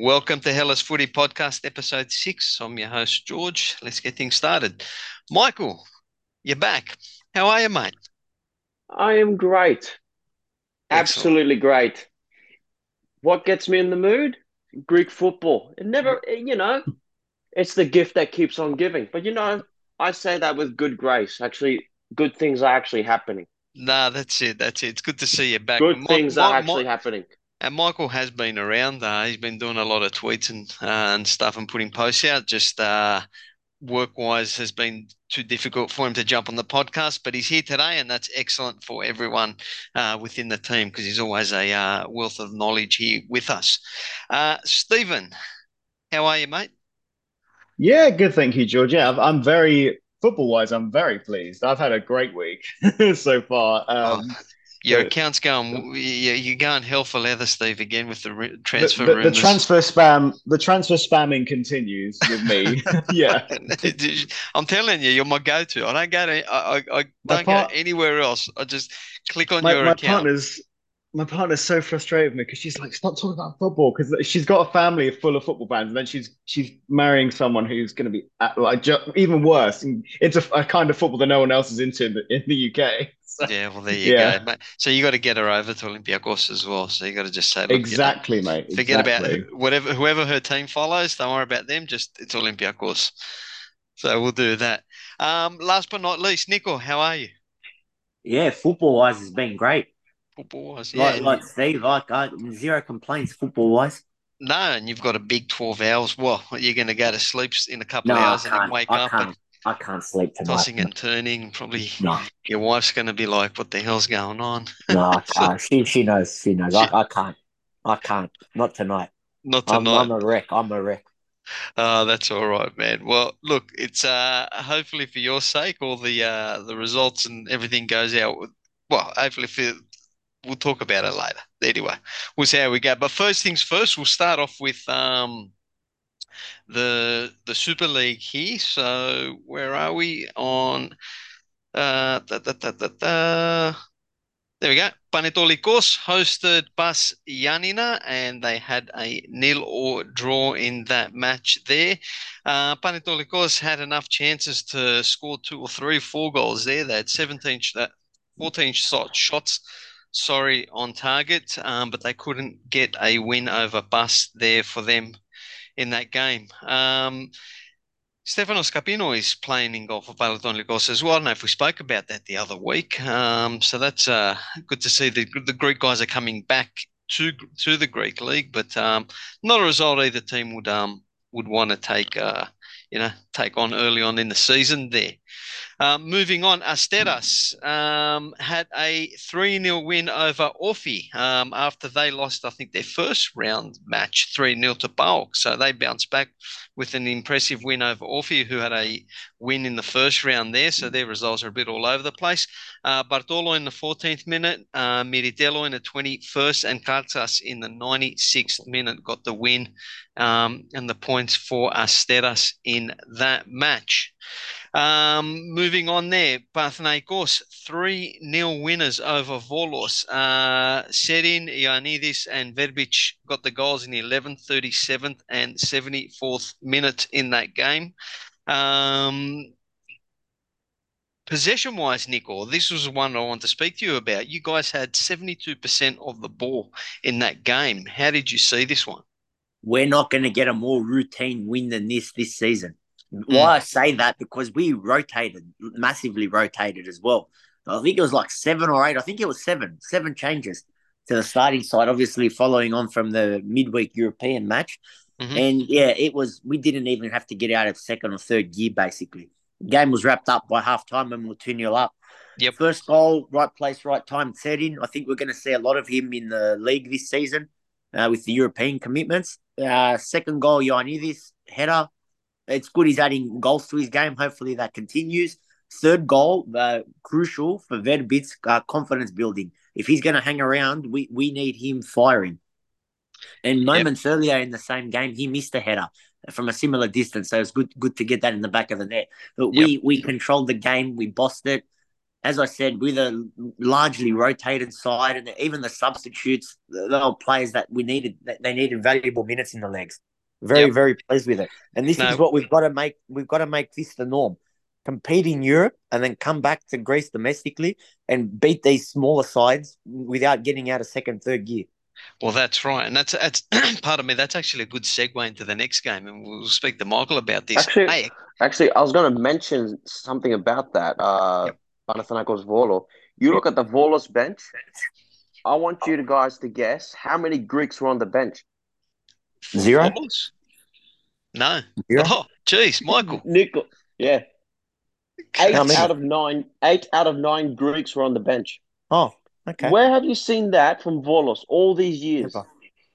Welcome to Hellas Footy Podcast, episode six. I'm your host, George. Let's get things started. Michael, you're back. How are you, mate? I am great. Absolutely great. What gets me in the mood? Greek football. It never, you know, it's the gift that keeps on giving. But, you know, I say that with good grace. Actually, good things are actually happening. Nah, that's it. That's it. It's good to see you back. Good Mi- things are actually happening. And Michael has been around. Uh, he's been doing a lot of tweets and uh, and stuff and putting posts out. Just uh, work wise has been too difficult for him to jump on the podcast, but he's here today, and that's excellent for everyone uh, within the team because he's always a uh, wealth of knowledge here with us. Uh, Stephen, how are you, mate? Yeah, good. Thank you, George. Yeah, I'm, I'm very football wise. I'm very pleased. I've had a great week so far. Um, Oh, your the- account's going. you- You're going hell for leather, Steve, again with the the, transfer the, the rumors. transfer spam, the transfer spamming continues with me. yeah, I'm telling you, you're my go-to. I don't go to. I, I, I don't part- go anywhere else. I just click on my, your my account. partner's my partner's so frustrated with me because she's like, stop talking about football because she's got a family full of football fans, and then she's she's marrying someone who's going to be at, like ju- even worse and into a kind of football that no one else is into in the, in the UK. So- Yeah, well, there you Yeah. go. mate. So you got to get her over to Olympiacos as well. So you got to just say, look, you know, exactly, mate. forget exactly. about whatever whoever her team follows. Don't worry about them. Just it's Olympiacos. So we'll do that. Um, last but not least, Nico, how are you? Yeah, football wise has been great. Football wise, Like, yeah. like Steve, like I, zero complaints football wise. No, and you've got a big 12 hours. Well, you're going to go to sleep in a couple No, of hours and then wake I up can't. and I can't sleep tonight. tossing and turning. Probably No, your wife's going to be like, what the hell's going on? no, I So- can't. She she knows. She knows. I, I can't. I can't. Not tonight. Not I'm, tonight. I'm a wreck. I'm a wreck. Oh, that's all right, man. Well, look, it's uh hopefully for your sake, all the uh the results and everything goes out. with- Well, hopefully for we'll talk about it later. Anyway, we'll see how we go. But first things first, we'll start off with um the the Super League here. So where are we on? Uh, da, da, da, da, da. There we go. Panetolikos hosted PAS Giannina, and they had a nil or draw in that match there. Uh, Panetolikos had enough chances to score two or three, four goals there. They had 17, sh- uh, 14 shot, shots, sorry, on target, um, but they couldn't get a win over Bus there for them in that game. Um, Stefanos Kapino is playing in goal for Panetolikos as well. I don't know if we spoke about that the other week. Um, so that's uh, good to see the the Greek guys are coming back to to the Greek league, but um, not a result either team would um would want to take uh you know take on early on in the season there. Um, moving on, Asteras um, had a 3 0 win over OFI um, after they lost, I think, their first round match 3 0 to Paok. So they bounced back with an impressive win over OFI, who had a win in the first round there. So their results are a bit all over the place. Uh, Bartolo in the 14th minute, uh, Miritello in the 21st, and Kartsas in the 96th minute got the win um, and the points for Asteras in that match. Um, moving on there, Panathinaikos 3 0 winners over Volos. Uh, Čerin, Ioannidis, and Verbic got the goals in the 11th, 37th, and 74th minute in that game. Um, Possession wise, Nico, this was one I want to speak to you about. You guys had 72% of the ball in that game. How did you see this one? We're not going to get a more routine win than this this season. Why I say that because we rotated massively rotated as well. I think it was like seven or eight. I think it was seven, seven changes to the starting side. Obviously, following on from the midweek European match, Mhm. and yeah, it was. We didn't even have to get out of second or third gear. Basically, game was wrapped up by half time and we we're two 0 up. Yep. First goal, right place, right time, Čerin. I think we're going to see a lot of him in the league this season uh, with the European commitments. Uh, second goal, Ioannidis, header. It's good he's adding goals to his game. Hopefully that continues. Third goal, uh, crucial for Verbic's uh, confidence building. If he's going to hang around, we, we need him firing. And moments earlier in the same game, he missed a header from a similar distance. So it's good good to get that in the back of the net. But we we controlled the game, we bossed it. as I said, with a largely rotated side and even the substitutes, the old players that we needed, they needed valuable minutes in the legs. Very, yep. very pleased with it. And this no. is what we've got to make. We've got to make this the norm. Compete in Europe and then come back to Greece domestically and beat these smaller sides without getting out of second, third gear. Well, that's right, and that's that's part of me. That's actually a good segue into the next game, and we'll speak to Michael about this. Actually, hey. actually, I was going to mention something about that. Uh, yep. Panathinaikos Volo. You look at the Volos bench. I want you guys to guess how many Greeks were on the bench. Zero. No. Zero? Oh, jeez, Michael. Nickel. Yeah. Eight out of nine. Eight out of nine Greeks were on the bench. Oh, okay. Where have you seen that from Volos all these years? Never.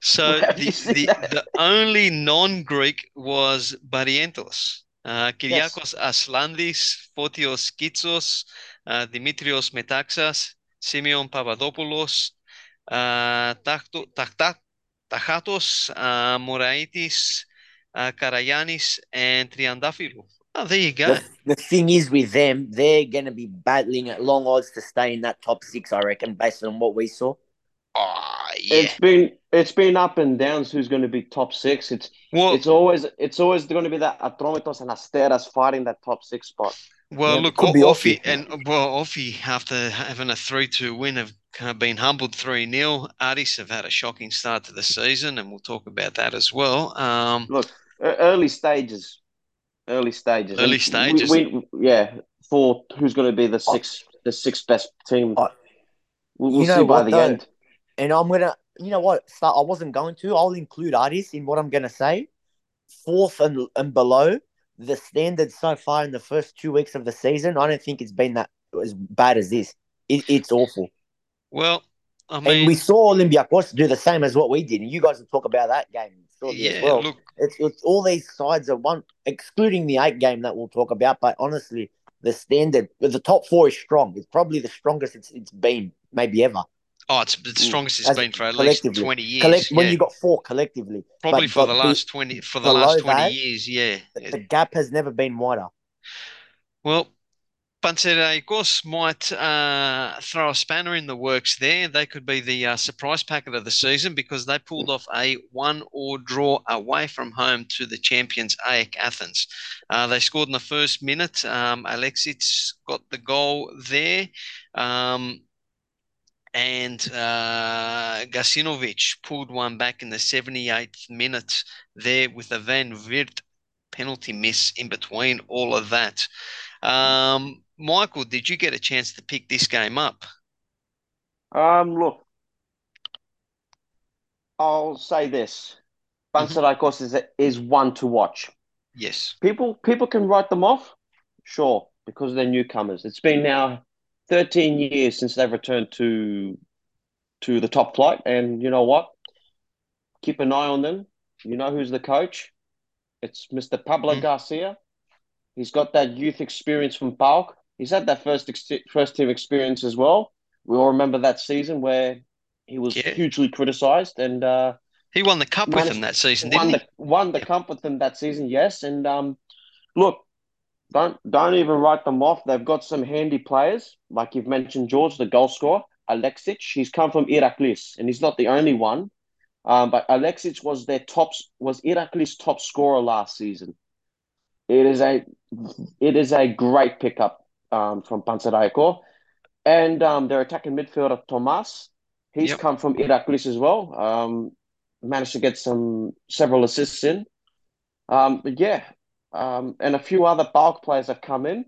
So the, the, the, only non-Greek was Barientos. Uh, Kyriakos yes. Aslandis, Fotios Kitsos, uh, Dimitrios Metaxas, Simeon Papadopoulos, uh, Tachatos, uh, Moraitis, uh, Karayanis, and Triandafilou. Oh, there you go. The, the, thing is with them, they're going to be battling at long odds to stay in that top six, I reckon, based on what we saw. Oh, yeah. It's been it's been up and downs. Who's going to be top six? It's well, it's always it's always going to be that Atromitos and Asteras fighting that top six spot. Well, yeah, look, OFI and well, OFI after having a three-two win have kind of been humbled three 0 Aris have had a shocking start to the season, and we'll talk about that as well. Um, look, early stages, early stages, early stages. We, we, yeah, for who's going to be the six, the sixth best team. I, we'll, we'll see by the though? end. And I'm gonna, you know what? Start. I wasn't going to. I'll include Aris in what I'm gonna say. Fourth and and below the standard so far in the first two weeks of the season, I don't think it's been that as bad as this. It, it's awful. Well, I mean, and we saw Olympiacos do the same as what we did, and you guys will talk about that game yeah, well. Look, it's, it's all these sides are one, excluding the eight game that we'll talk about. But honestly, the standard, the top four is strong. It's probably the strongest it's, it's been, maybe ever. Oh, it's the strongest it's As been for at least twenty years. Collect, yeah. When you got four collectively, probably but, for but the last twenty for the last twenty that, years, yeah. The, the, gap has never been wider. Well, Panserraikos might uh, throw a spanner in the works there. They could be the uh, surprise packet of the season because they pulled off a one or draw away from home to the champions AEK Athens. Uh, they scored in the first minute. Um, Alexic got the goal there. Um, and uh, Gacinovic pulled one back in the 78th minute there with a Van Virt penalty miss in between all of that. Um, Michael, did you get a chance to pick this game up? Um, look, I'll say this: Panserraikos mm-hmm. is is one to watch. Yes, people people can write them off, sure, because they're newcomers. It's been now 13 years since they've returned to to the top flight. And you know what? Keep an eye on them. You know who's the coach? It's Mr. Pablo mm. Garcia. He's got that youth experience from PAOK. He's had that first ex- first team experience as well. We all remember that season where he was yeah. hugely criticised and uh, he won the cup with them that season, won the, Won the cup with them that season, yes. And um, look, don't don't even write them off. They've got some handy players, like you've mentioned, George, the goal scorer, Alexic. He's come from Iraklis, and he's not the only one. Um, but Alexic was their top was Iraklis' top scorer last season. It is a it is a great pickup um, from Panserraikos. And um, their attacking midfielder Tomas, he's yep. come from Iraklis as well. Um, managed to get some several assists in. Um, but yeah, um, and a few other PAOK players have come in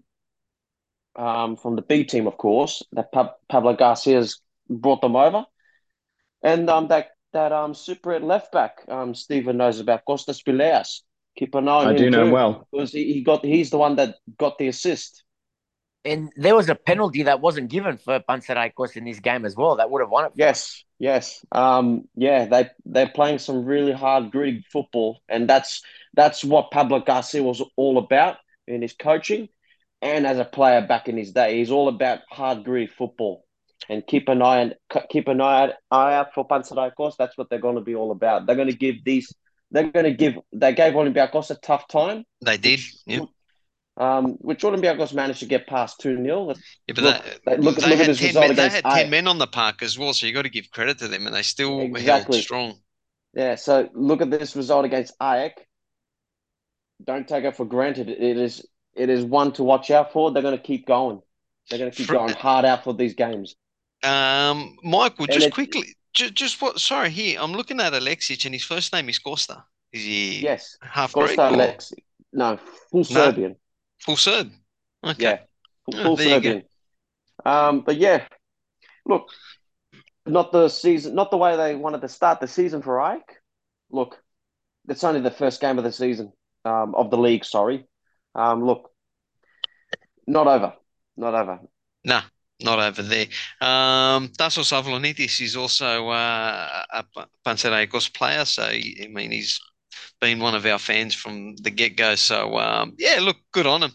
um, from the B team, of course. That pa- Pablo Garcia's brought them over, and um, that that um super at left back, um, Stephen knows about Costas Pileas. Keep an eye on I him. I do know well because he, he got he's the one that got the assist. And there was a penalty that wasn't given for Panserraikos in this game as well. That would have won it. yes, yes, um, yeah. They they're playing some really hard, gritty football, and that's that's what Pablo Garcia was all about in his coaching, and as a player back in his day, he's all about hard, gritty football. And keep an eye on keep an eye, eye out for Panserraikos. That's what they're going to be all about. They're going to give these. They're going to give. They gave Olympiacos a tough time. They did. Yep um, which Olympiacos managed to get past 2 0. Yeah, but look, they, look, they look had, 10 men, they had 10 men on the park as well, so you got to give credit to them, and they still exactly. held strong. Yeah, so look at this result against AEK. Don't take it for granted. It is it is one to watch out for. They're going to keep going. They're going to keep going hard out for these games. Um, Michael, just quickly, just, just what? Sorry, here I'm looking at Alexic, and his first name is Costa. Is he? Yes, half Costa Greek. Alexic. No, full Serbian. Full Serb. Okay. Yeah, full, full oh, Serbian. Um, but yeah, look, not the season, not the way they wanted to start the season for Ike. Look, it's only the first game of the season um, of the league. Sorry. Um, look, not over, not over. Nah, not over there. Um, Tassos Avlonidis is also uh, a Panserraikos player, so I mean he's been one of our fans from the get go. So um, yeah, look, good on him,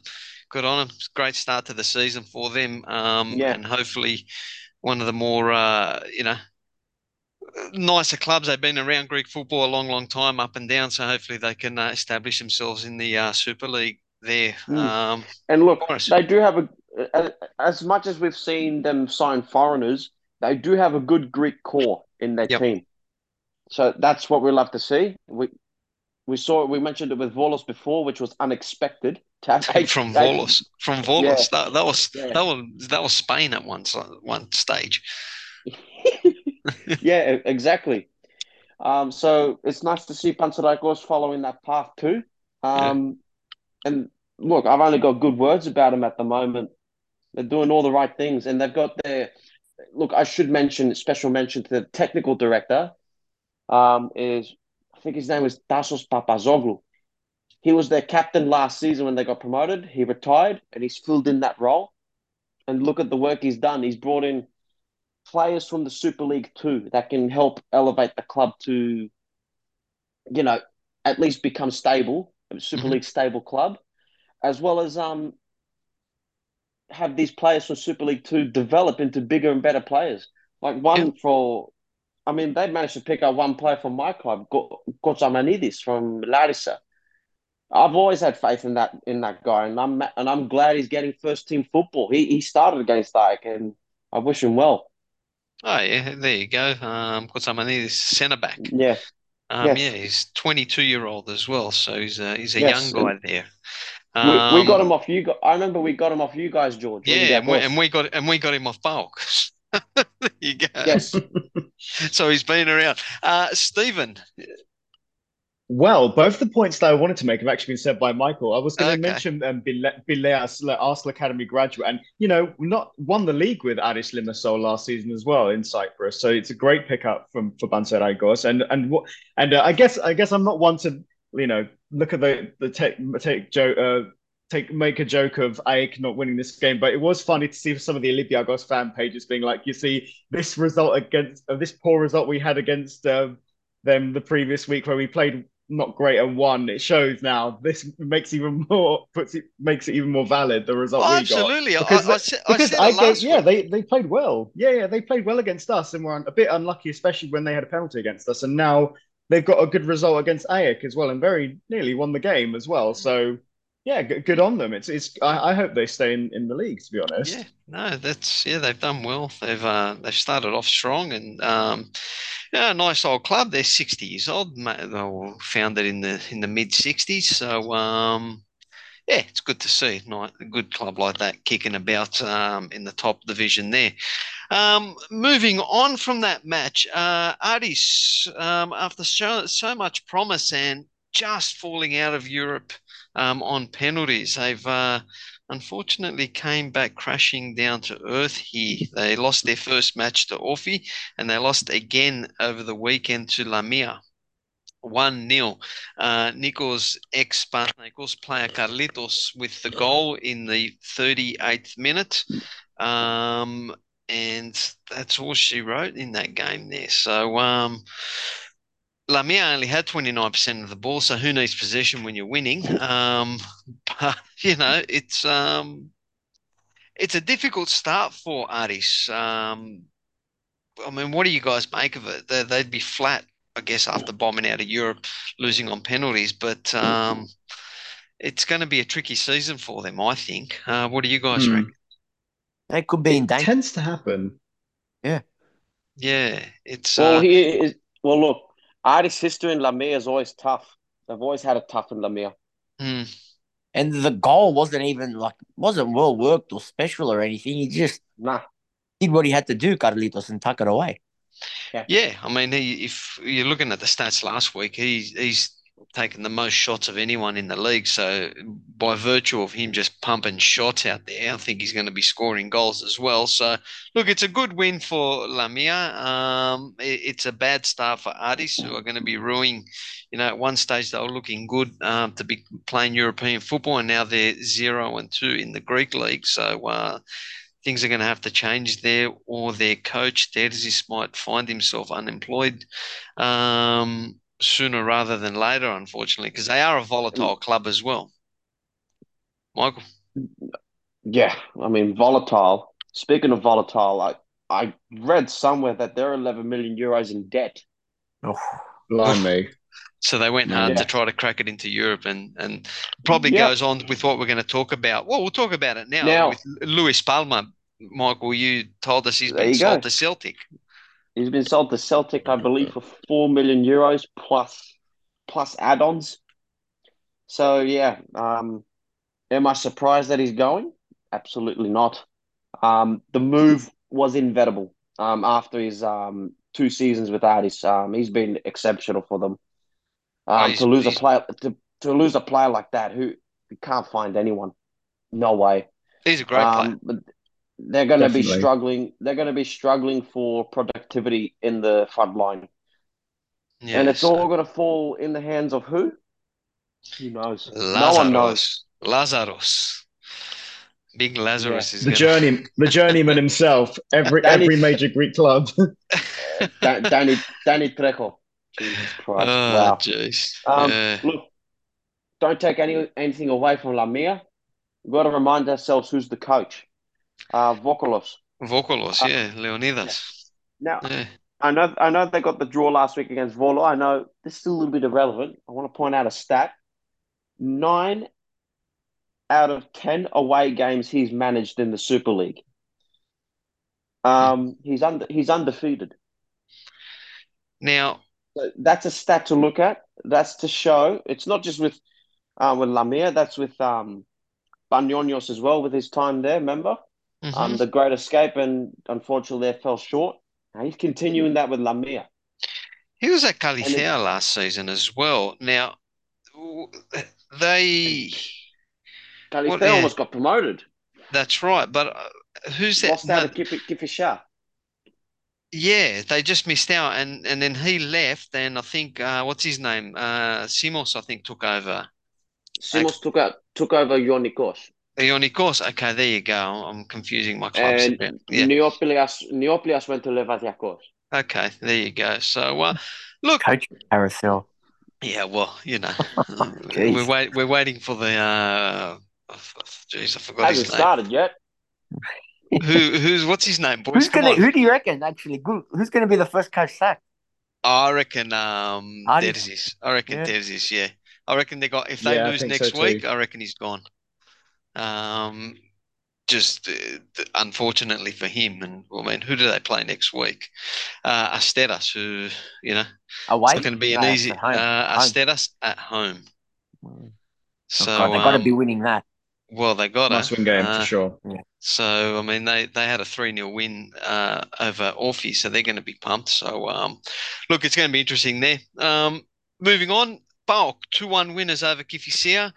good on him. Great start to the season for them, um, yeah. and hopefully one of the more uh, you know nicer clubs. They've been around Greek football a long, long time, up and down. So hopefully they can uh, establish themselves in the uh, Super League there. Mm. Um, and look, they do have a as much as we've seen them sign foreigners, they do have a good Greek core in their yep. team. So that's what we love to see. We we saw we mentioned it with Volos before, which was unexpected. To have from, Volos, from Volos, yeah. that, that was yeah. that was that was Spain at one one stage. yeah, exactly. Um, so it's nice to see Panserraikos following that path too. Um, yeah. And look, I've only got good words about him at the moment. They're doing all the right things, and they've got their look. I should mention special mention to the technical director. Um, is I think his name was Tassos Papazoglu. He was their captain last season when they got promoted. He retired, and he's filled in that role. And look at the work he's done. He's brought in players from the Super League too that can help elevate the club to, you know, at least become stable, Super mm-hmm. League stable club, as well as um have these players from Super League Two develop into bigger and better players. Like one yeah. for, I mean, they managed to pick up one player from my club, Kotsamanidis from Larissa. I've always had faith in that in that guy, and I'm and I'm glad he's getting first team football. He he started against Ike, and I wish him well. Oh yeah, there you go. Um, Kotsamanidis centre back. Yeah. Um, yes. yeah, he's 22 year old as well, so he's a, he's a yes. young guy there. Um, we, we, got him off you. I remember we got him off you guys, George. Yeah, and we, and we, got and we got him off PAOK. there you go. Yes. so he's been around. Uh, Stephen. Well, both the points that I wanted to make have actually been said by Michael. I was going to okay. mention um, Pileas, Arsenal Academy graduate, and you know, not won the league with Aris Limassol last season as well in Cyprus. So it's a great pickup from for Panserraikos. And and what and uh, I guess I guess I'm not one to you know look at the the take take joke uh, take make a joke of AEK not winning this game, but it was funny to see some of the Olympiacos fan pages being like, you see this result against uh, this poor result we had against uh, them the previous week where we played not great and won. It shows now. This makes even more puts it makes it even more valid the result oh, we absolutely. got. Absolutely, because, I, I, I, I gave, yeah, they they played well. Yeah, yeah, they played well against us and were a bit unlucky, especially when they had a penalty against us. And now they've got a good result against AEK as well, and very nearly won the game as well. Mm. So yeah, good, on them. It's it's. I, I, hope they stay in, in the league. To be honest. Yeah, no, that's yeah. They've done well. They've uh, they've started off strong and um, yeah, nice old club. They're sixty years old. They were founded in the in the mid sixties. So um, yeah, it's good to see a good club like that kicking about um, in the top division there. Um, moving on from that match, uh, Aris, um, after so, so much promise and just falling out of Europe um, on penalties, they've uh, unfortunately came back crashing down to earth here. They lost their first match to OFI and they lost again over the weekend to Lamia. 1 0. Uh, Nico's ex Nico's player Carlitos with the goal in the 38th minute. Um, and that's all she wrote in that game there. So um, Lamia only had 29% of the ball, so who needs possession when you're winning? Um, but, you know, it's um, it's a difficult start for Aris. Um, I mean, what do you guys make of it? They, would be flat, I guess, after bombing out of Europe, losing on penalties. But um, it's going to be a tricky season for them, I think. Uh, what do you guys Hmm. reckon? They could be in It danger. tends to happen. Yeah. Yeah, it's Well, uh, he is. Well, look, Aris' history in Lamia is always tough. They've always had it tough in Lamia. hmm, And the goal wasn't even like wasn't well worked or special or anything. He just Nah. did what he had to do, Carlitos, and tuck it away. yeah. I mean, he, if you're looking at the stats last week, he's he's taken the most shots of anyone in the league. So by virtue of him just pumping shots out there, I think he's going to be scoring goals as well. So look, it's a good win for Lamia. Um, it- it's a bad start for Aris, who are going to be ruining. You know, at one stage they were looking good um, to be playing European football, and now they're zero and two in the Greek league. So. Uh, Things are going to have to change there, or their coach Terzic might find himself unemployed um, sooner rather than later, unfortunately, because they are a volatile club as well. Michael, Yeah, I mean, volatile. Speaking of volatile, I I read somewhere that they're 11 million euros in debt. Oh, Blimey. so they went hard Yeah. to try to crack it into Europe, and and probably Yeah. goes on with what we're going to talk about. Well, we'll talk about it now, Now- with Luis Palma. Michael, you told us he's been you go. sold to Celtic. He's been sold to Celtic, I believe, for four million euros plus plus add-ons. So yeah, um, am I surprised that he's going? Absolutely not. Um, the move was inevitable. Um, after his um two seasons with Aris, um, he's been exceptional for them. Oh, Um, to lose a player to, to lose a player like that, who you can't find anyone. No way. He's a great player. Um, but they're going to be struggling. They're going to be struggling for productivity in the front line, Yeah, and it's all going to fall in the hands of who? Who knows? No one knows. Lazarus. Lazarus. Big Lazarus is The gonna- journey, the journeyman himself. Every Danny- every major Greek club. Da- Danny Danny Trejo. Jesus Christ! Oh, wow. jeez. Um, yeah. Look, don't take any anything away from Lamia. We've got to remind ourselves who's the coach. Uh, Vokolos. Vokolos, uh, yeah, Leonidas. Now, Yeah. I know I know they got the draw last week against Volo. I know this is still a little bit irrelevant. I want to point out a stat. Nine out of ten away games he's managed in the Super League. Um, he's under he's undefeated. Now, So that's a stat to look at. That's to show it's not just with uh, with Lamia. That's with um, Panionios as well with his time there. Remember mhm. um, the Great Escape, and unfortunately they fell short. Now he's continuing that with Lamia. he was at Kallithea last season as well. Now, they, Well, yeah. almost got promoted. that's right, but uh, who's that? Lost out no, of Kif- Kifisia. yeah, they just missed out, and and then he left, and I think uh, what's his name? Uh, Simos, I think, took over. Simos took out took over Ionikos. Ionikos. Okay, there you go. I'm confusing my clubs. And a bit. Yeah. Neoplias Neoplias went to Levadiakos. Okay, there you go. So, uh, look, coach carousel. yeah, well, you know, we're wait, we're waiting for the. Uh, jeez, I forgot Hasn't his name. started yet. Who who's what's his name, boys? Who's Come gonna? on. Who do you reckon? Actually. Who's gonna be the first coach sacked? I reckon um Adi. Terzic. I reckon Yeah. Terzic, yeah. I reckon they got if they Yeah, lose next so week. I reckon he's gone. Um just uh, unfortunately for him and I mean who do they play next week? Uh Asteras who, you know, Away. it's not going to be an No, easy at home. uh Asteras at home. Oh, So God, they got to um, be winning that. well they got Must win game uh, for sure. So I mean they they had a 3-0 win uh over OFI, so they're going to be pumped. So um look, it's going to be interesting there. Um moving on, PAOK 2-1 winners over Kifisia.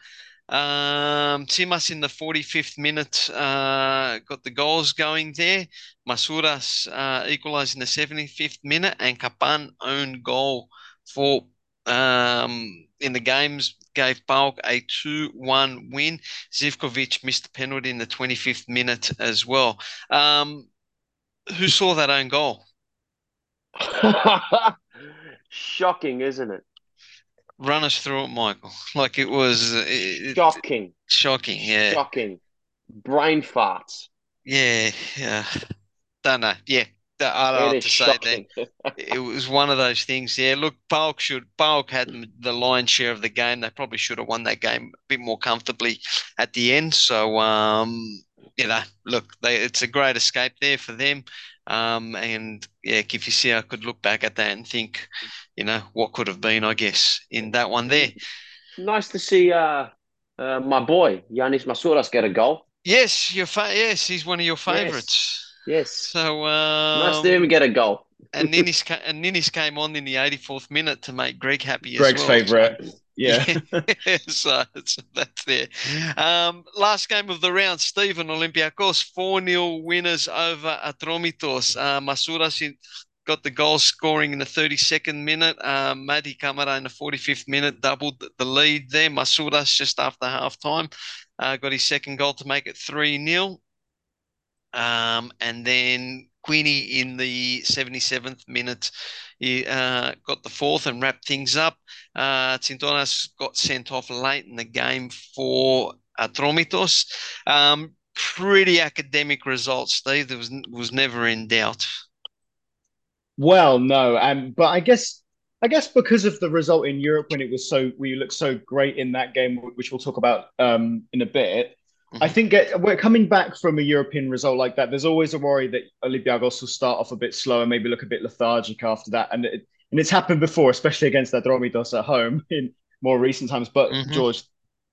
Um Timas in the 45th minute uh got the goals going there. Masouras uh equalized in the 75th minute and Kapan own goal for um in the games gave PAOK a 2-1 win. Zivkovic missed a penalty in the 25th minute as well. Um, who saw that own goal? Shocking, isn't it? Run us through it, Michael. Like it was uh, it- Shocking. shocking. Yeah, Shocking. Brain farts. yeah, yeah. Don't know. Yeah, I don't have to say that it was one of those things. Yeah, look, PAOK should PAOK had the lion's share of the game. They probably should have won that game a bit more comfortably at the end. So, um, you know, look, they, it's a great escape there for them. Um, and yeah, Kifisia could look back at that and think, you know, what could have been, I guess, in that one there. nice to see uh, uh, my boy Yanis Masouras get a goal. Yes, your fa- yes, he's one of your favourites. Yes, So, nice um, to him get a goal. And Ninnis, and Ninnis came on in the 84th minute to make Greg happy Greg's as well. favourite. Yeah. so that's, that's there. Um, last game of the round, Stephen Olympiacos, 4 0 winners over Atromitos. Uh, Masouras in- got the goal scoring in the 32nd minute. Um, Mady Camara in the 45th minute doubled the lead there. Masouras just after half time uh, got his second goal to make it 3 0. Um, and then Quini in the 77th minute, he uh, got the fourth and wrapped things up. Uh, Tintonas got sent off late in the game for Atromitos. Um, pretty academic results, Steve. There was was never in doubt. Well, no, and but I guess I guess because of the result in Europe when it was so we looked so great in that game, which we'll talk about um, in a bit. I think get, we're coming back from a European result like that. There's always a worry that Olympiacos will start off a bit slow and maybe look a bit lethargic after that, and it, and it's happened before, especially against Atromitos at home in more recent times. But Mhm. George,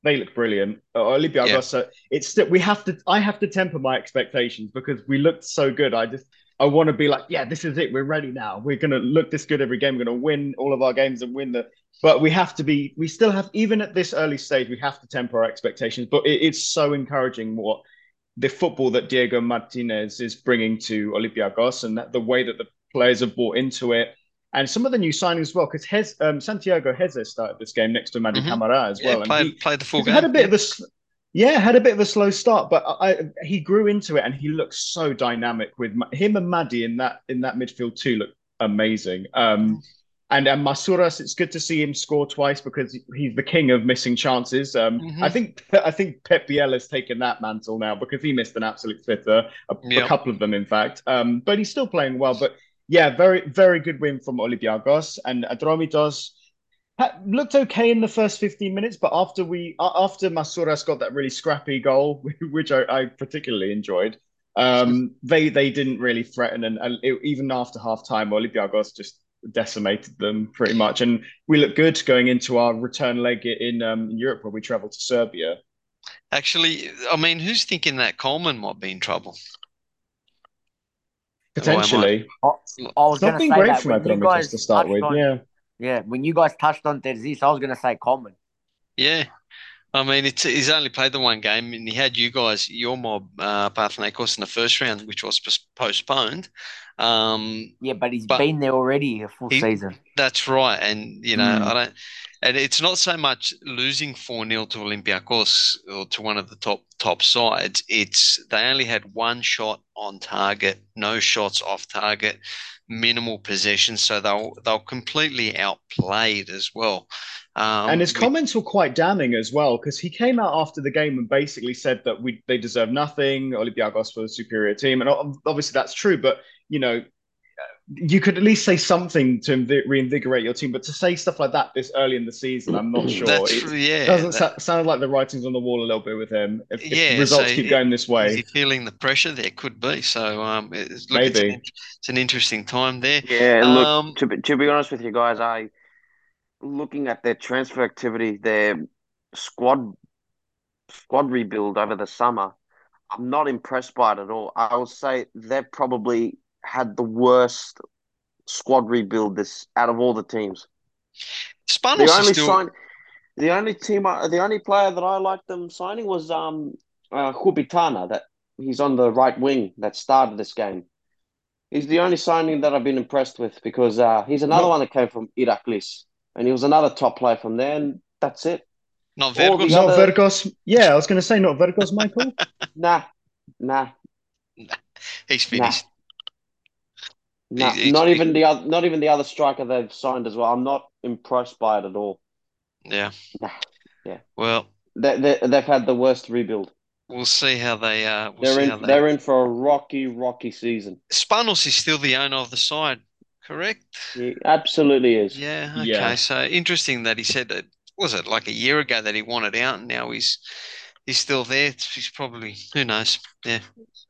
they look brilliant. Olympiacos, uh, it's still we have to. I have to temper my expectations because we looked so good. I just I want to be like, yeah, this is it. We're ready now. We're gonna look this good every game. We're gonna win all of our games and win the. But we have to be. We still have, even at this early stage, we have to temper our expectations. But it, it's so encouraging what the football that Diego Martinez is bringing to Olympiacos and that the way that the players have bought into it. And some of the new signings as well, because Hez, um, Santiago Hezze started this game next to Mady Mhm. Camara as Yeah, well. and played, he- played the full game. had a bit of a s- yeah, had a bit of a slow start, but I, he grew into it and he looks so dynamic with him and Maddie in that in that midfield too. Look amazing. Um, and and Masouras, it's good to see him score twice because he's the king of missing chances. Um, Mhm. I think I think Pep Biel has taken that mantle now because he missed an absolute fitter, a, Yeah. a couple of them in fact. Um, but he's still playing well. But yeah, very very good win from Olympiacos and Atromitos ha- looked okay in the first 15 minutes, but after we after Masouras got that really scrappy goal, which I, I particularly enjoyed, um, they they didn't really threaten, and, and it, even after half time, Olympiacos just decimated them pretty much, and we look good going into our return leg in um, in Europe where we travel to Serbia. Actually, I mean, who's thinking that Coleman might be in trouble? Potentially, I was it's going not to been say great that from when you to start with. on, Yeah, yeah, when you guys touched on Terzis, I was going to say Coleman. Yeah. I mean, it's he's only played the one game, and he had you guys, your mob, uh, Panathinaikos in the first round, which was postponed. Um, Yeah, but he's But- been there already a full He- season. That's right, and you know Mm. I don't, and it's not so much losing four 0 to Olympiacos or to one of the top top sides. It's they only had one shot on target, no shots off target, minimal possession, so they'll they'll completely outplayed as well. Um, and his which- comments were quite damning as well because he came out after the game and basically said that we they deserve nothing. Olympiacos were a superior team, and obviously that's true. But you know, you could at least say something to invi- reinvigorate your team. But to say stuff like that this early in the season, I'm not sure. That's It yeah. doesn't that- sa- sound like the writing's on the wall a little bit with him. If, if Yeah, results so keep it- going this Is way, he feeling the pressure? There could be. So um, it's, look, it's, Maybe. an, it's an interesting time there. Yeah, look, Um, to be, to be honest with you guys, I looking at their transfer activity, their squad squad rebuild over the summer, I'm not impressed by it at all. I will say they're probably had the worst squad rebuild this out of all the teams. The Spanos is only still. sign, the only team, I, the only player that I liked them signing was um uh, Hubitana. That he's on the right wing that started this game. He's the only signing that I've been impressed with because uh, he's another Not- one that came from Iraklis, and he was another top player from there, and that's it. Not all Vergos. the not other- Vergos. Yeah, I was going to say not Vergos, Michael. Nah, nah, He's finished. nah. He's- he's- not even the other, not even the other striker they've signed as well. I'm not impressed by it at all. Yeah. Nah. Yeah. Well, They, they, they've had the worst rebuild. we'll see how they. Uh, we'll they're see in. how they... They're in for a rocky, rocky season. Spanos is still the owner of the side, correct? He absolutely is. Yeah. Okay. Yeah. So interesting that he said that. Was it like a year ago that he wanted out, and now he's he's still there? He's probably who knows. Yeah.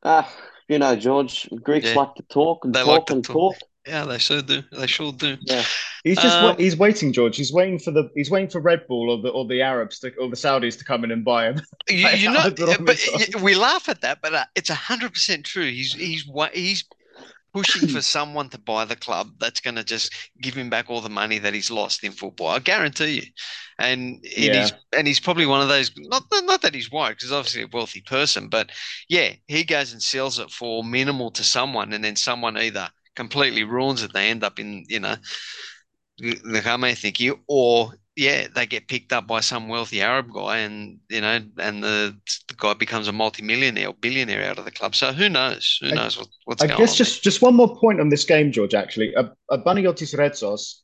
Ah, you know, George, Greeks Yeah. like to talk and They talk like and talk. talk. Yeah, they sure do. They sure do. Yeah. He's just Um, he's waiting, George. He's waiting for the he's waiting for Red Bull or the or the Arabs to, or the Saudis to come in and buy him. You, you know, had but my side. y- we laugh at that, but uh, it's hundred percent true. He's he's wa- he's pushing for someone to buy the club that's going to just give him back all the money that he's lost in football. I guarantee you. And it Yeah. is, and he's probably one of those. Not not that he's white, because he's obviously a wealthy person, but yeah, he goes and sells it for minimal to someone, and then someone either completely ruins it. They end up in you know the Kame thinking, or yeah, they get picked up by some wealthy Arab guy, and you know, and the, the guy becomes a multimillionaire or billionaire out of the club. So who knows? Who I- knows what, what's I going guess on? just just one more point on this game, George. Actually, uh, uh, Panagiotis Retsos.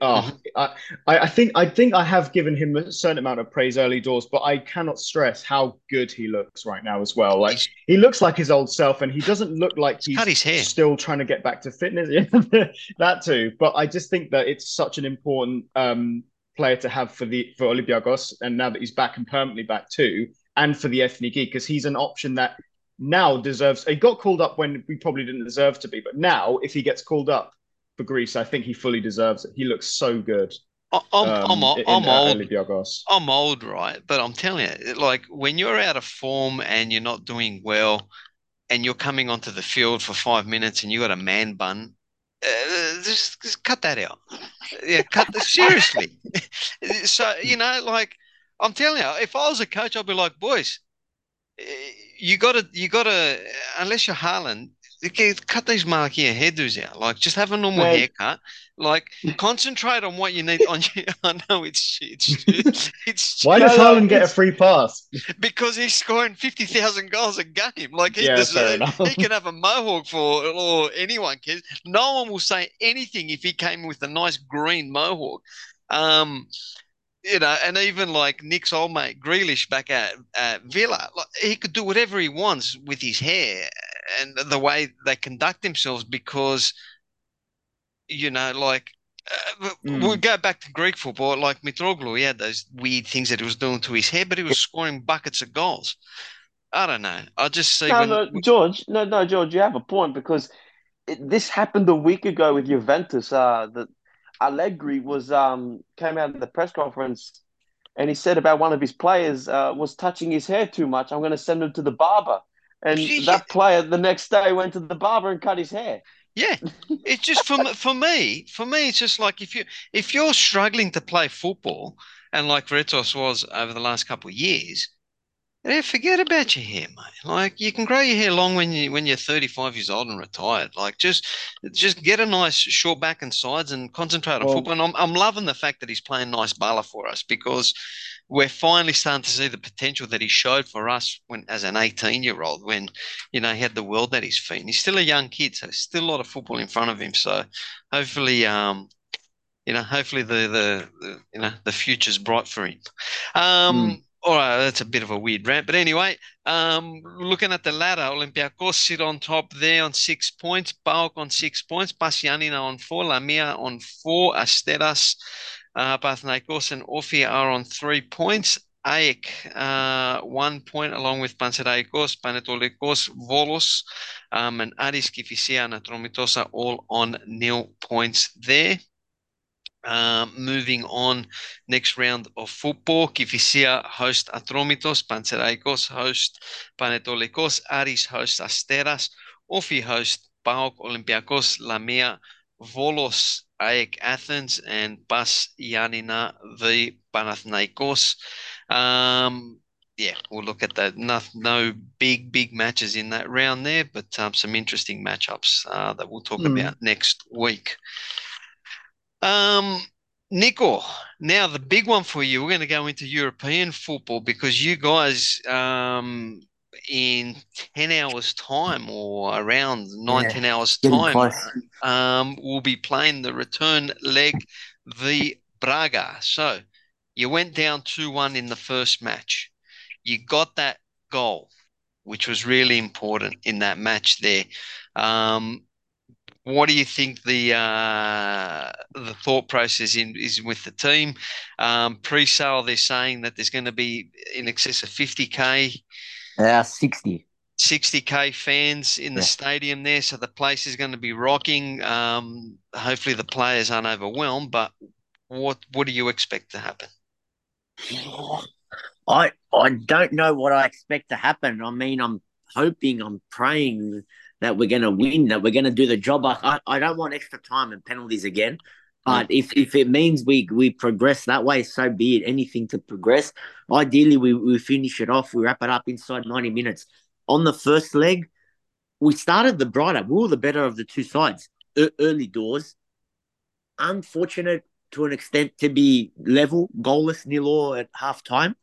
Oh, Mm-hmm. I, I I think I think I have given him a certain amount of praise early doors, but I cannot stress how good he looks right now as well. Like He's- he looks like his old self, and he doesn't look like He's cut his hair. still trying to get back to fitness. That too. But I just think that it's such an important um, player to have for the for Olympiacos, and now that he's back and permanently back too, and for the Ethniki, because he's an option that now deserves. He got called up when we probably didn't deserve to be, but now if he gets called up for Greece, I think he fully deserves it. He looks so good. I'm, um, I'm, in, I'm uh, old. I'm old, right? But I'm telling you, like when you're out of form and you're not doing well, and you're coming onto the field for five minutes and you got a man bun, uh, just, just cut that out. Yeah, cut the, seriously. so you know, like I'm telling you, if I was a coach, I'd be like, boys, eh, you gotta, you gotta, unless you're Haaland. Cut these Malakia hairdos out. Like, just have a normal Mate. haircut. Like, concentrate on what you need. On you, I know it's it's it's Why does no, Haaland get a free pass? because he's scoring 50,000 goals a game. Like he Yeah, deserves, fair enough. he can have a mohawk for or anyone cares. No one will say anything if he came with a nice green mohawk. Um, you know, and even like Nick's old mate Grealish back at, at Villa, like he could do whatever he wants with his hair and the way they conduct themselves because, you know, like uh, Mm. we go back to Greek football, like Mitroglou, he had those weird things that he was doing to his hair, but he was scoring buckets of goals. I don't know. I just see No, when no, George. No, no, George. You have a point because it, this happened a week ago with Juventus. Uh, that Allegri was um came out in the press conference and he said about one of his players uh, was touching his hair too much. I'm going to send him to the barber. And Yeah. that player the next day went to the barber and cut his hair. Yeah, it's just for for me. For me, it's just like if you if you're struggling to play football, and like Retsos was over the last couple of years, yeah, forget about your hair, mate. Like you can grow your hair long when you when you're 35 years old and retired. Like just just get a nice short back and sides and concentrate on Well- football. And I'm I'm loving the fact that he's playing nice baller for us because we're finally starting to see the potential that he showed for us when as an 18 year old when you know he had the world at his feet. And he's still a young kid, so still a lot of football in front of him. So hopefully, um, you know, hopefully the the, the you know the future's bright for him. Um, all right, that's a bit of a weird rant, but anyway, um, looking at the ladder, Olympiacos sit on top there on six points, Paok on six points, PAS Giannina on four, Lamia on four, Asteras, uh, Panathinaikos and Ofi are on three points. AEK, uh, one point along with Panserraikos, Panetolikos, Volos, um, and Aris, Kifisia, and Atromitos are all on nil points there. Um, moving on, next round of football. Kifisia host Atromitos, Panserraikos host Panetolikos, Aris host Asteras, Ofi host PAOK Olympiacos, Lamia, Volos, AEK Athens, and PAS Giannina v Panathinaikos. Um, yeah, we'll look at that. No, no big, big matches in that round there, but um, some interesting matchups uh, that we'll talk Hmm. about next week. Um, Nico, now the big one for you, we're going to go into European football because you guys, um, in 10 hours' time or around nine, Yeah, 10 hours' time, um, will be playing the return leg v Braga. So you went down 2 1 in the first match. You got that goal, which was really important in that match there. Um, what do you think the uh, the thought process in, is with the team? Um, pre-sale, they're saying that there's going to be in excess of 50k, uh, 60. 60k fans in the Yeah. stadium there, so the place is going to be rocking. Um, hopefully, the players aren't overwhelmed, but what what do you expect to happen? I I don't know what I expect to happen. I mean, I'm hoping, I'm praying that we're going to win, that we're going to do the job. I, I, I don't want extra time and penalties again. But if, if it means we we progress that way, so be it. Anything to progress. Ideally, we, we finish it off, we wrap it up inside 90 minutes. On the first leg, we started the brighter. We were the better of the two sides. E- early doors. Unfortunate to an extent to be level, goalless, nil all at half time.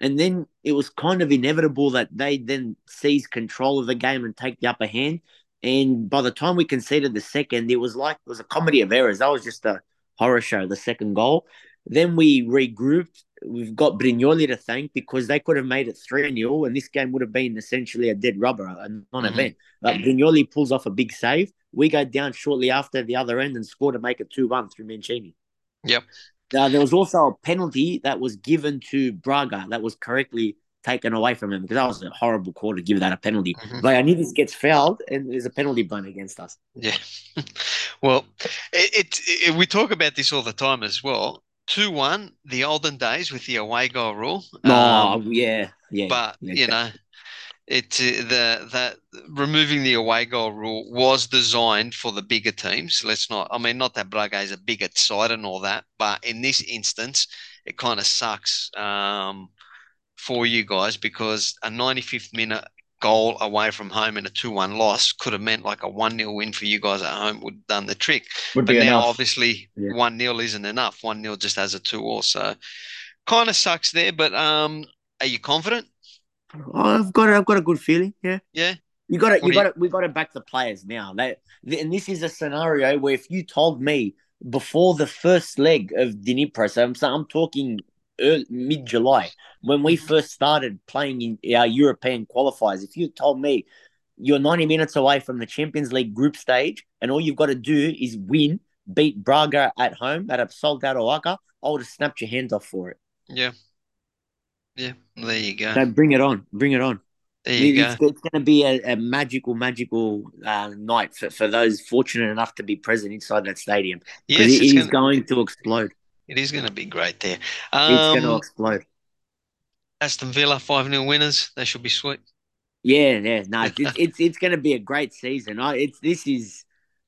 And then it was kind of inevitable that they then seize control of the game and take the upper hand. And by the time we conceded the second, it was like it was a comedy of errors. That was just a horror show, the second goal. Then we regrouped. We've got Brignoli to thank because they could have made it 3 0, and this game would have been essentially a dead rubber, a non event. But Brignoli pulls off a big save. We go down shortly after the other end and score to make it 2 1 through Mancini. Yep. Uh, there was also a penalty that was given to Braga that was correctly taken away from him because that was a horrible call to give that a penalty. Mhm. Like I knew this gets fouled and there's a penalty blown against us. Yeah. well, it, it, it we talk about this all the time as well. Two one, the olden days with the away goal rule. No, Um, Oh, yeah, yeah. but yeah, you know, it uh, the that removing the away goal rule was designed for the bigger teams. Let's not. I mean, not that Braga is a bigger side and all that, but in this instance, it kind of sucks um, for you guys because a 95th minute goal away from home in a 2-1 loss could have meant like a 1-0 win for you guys at home would have done the trick. Would But now enough. obviously Yeah. one 0 isn't enough. One 0 just has a two all. So kind of sucks there. But um, are you confident? I've got I've got a good feeling. Yeah. Yeah. You got to you you- got to we got to back the players now. They and this is a scenario where if you told me before the first leg of Dnipro, so I'm so I'm talking mid July when we Mhm. first started playing in our European qualifiers, if you told me you're 90 minutes away from the Champions League group stage and all you've got to do is win, beat Braga at home at a sold out OAKA, I would have snapped your hands off for it. Yeah. Yeah. There you go. So bring it on, bring it on. There you go. It's, it's going to be a, a magical, magical uh, night for, for those fortunate enough to be present inside that stadium. Yes, it's gonna, going to explode. It is going to be great there. it's going to Um, explode. Aston Villa 5 0 winners. They should be sweet. Yeah, yeah. No, it's it's, it's going to be a great season. I, it's this is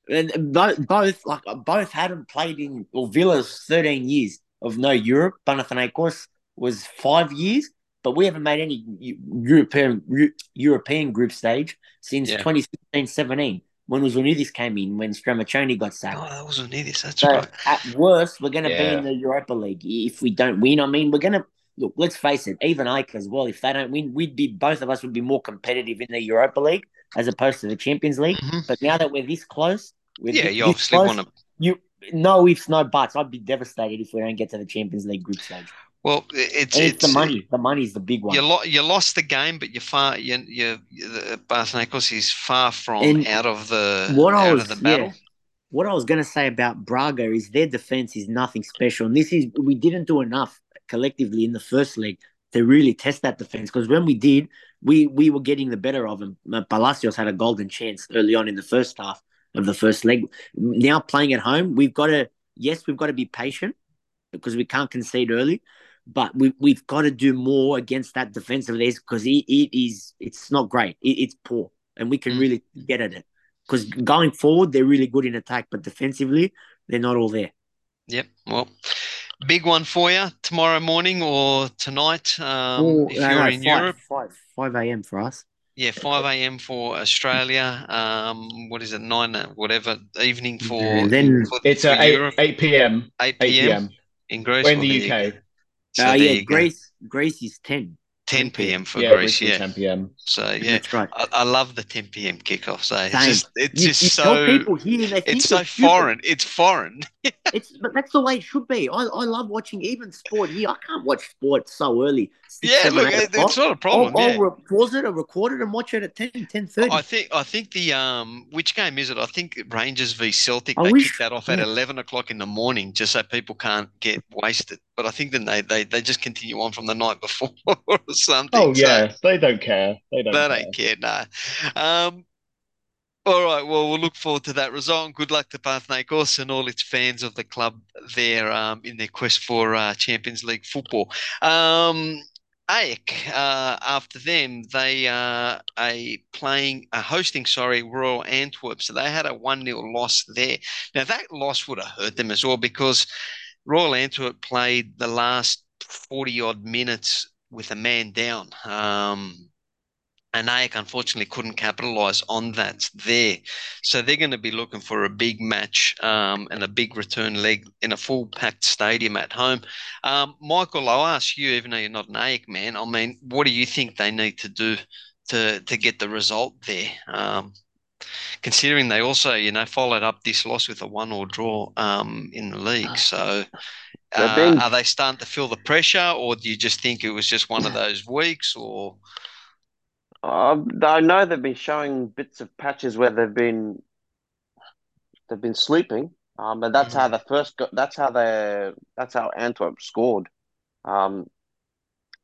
and both both like both hadn't played in well Villa's thirteen years of no Europe. Panathinaikos was five years, but we haven't made any European European group stage since Yeah. 2016-17 when Uzunidis came in when Stramaccioni got sacked. Oh, that wasn't this. That's So right. at worst, we're going to be in the Europa League if we don't win. I mean, we're going to look. Let's face it. Even AEK as well. If they don't win, we'd be both of us would be more competitive in the Europa League as opposed to the Champions League. Mhm. But now that we're this close, we're Yeah, thi- you this obviously close, want to. You no ifs, no buts. I'd be devastated if we don't get to the Champions League group stage. Well, it's it's, it's the money. The money's the big one. You, lo- you lost the game, but you're far. You, you, the is far from And out of the what I out was of the battle. yeah, what I was going to say about Braga is their defense is nothing special, and this is we didn't do enough collectively in the first leg to really test that defense because when we did, we we were getting the better of them. Palacios had a golden chance early on in the first half of the first leg. Now playing at home, we've got to yes, we've got to be patient because we can't concede early. But we, we've got to do more against that defense of theirs because it, it is it's not great. It, it's poor, and we can Mm. really get at it because going forward they're really good in attack, but defensively they're not all there. Yep. Well, big one for you tomorrow morning or tonight. Um, Oh, if no, you're no, in five, Europe, five five a.m. for us. yeah, five a.m. for Australia. Um, what is it? Nine, uh, whatever evening for And then- for, It's for at 8, Europe. 8 p.m. Eight 8 p.m. p.m. in Greece We're in the UK. Go. So uh, yeah, you go. Grace Grace is ten. 10 p.m. for yeah, Greece. Yeah. 10 p.m. So yeah, That's right. I, I love the 10 p.m. kickoff. So it's Same. just it's You, just you so people here, and they it's so you're stupid. foreign. It's foreign. It's but that's the way it should be. I, I love watching even sport here. I can't watch sport so early. Six, Yeah, seven, look, eight it- it's not a problem. I'll, yeah. I'll pause it or record it and watch it at 10, 10 I think I think the um which game is it? I think Rangers v Celtic. I They wish- kick that off at yeah. eleven o'clock in the morning, just so people can't get wasted. But I think then they they, they just continue on from the night before or something. Oh So yeah, they don't care. They don't. they care. don't care. No. Um. All right. Well, we'll look forward to that result. And good luck to Panathinaikos and all its fans of the club there um, in their quest for uh, Champions League football. Um, AEK, uh, after them, they are a playing, a hosting, sorry, Royal Antwerp. So they had a 1 0 loss there. Now, that loss would have hurt them as well because Royal Antwerp played the last 40 odd minutes with a man down. Um, and AEK unfortunately couldn't capitalise on that there. So they're going to be looking for a big match um, and a big return leg in a full packed stadium at home. Um, Michael, I'll ask you, even though you're not an AEK man, I mean, what do you think they need to do to to get the result there? Um, considering they also, you know, followed up this loss with a one or draw um, in the league. So They're uh, being- are they starting to feel the pressure or do you just think it was just one of those weeks or Um, I know they've been showing bits of patches where they've been they've been sleeping. Um, but that's how the first got, that's how they that's how Antwerp scored. Um,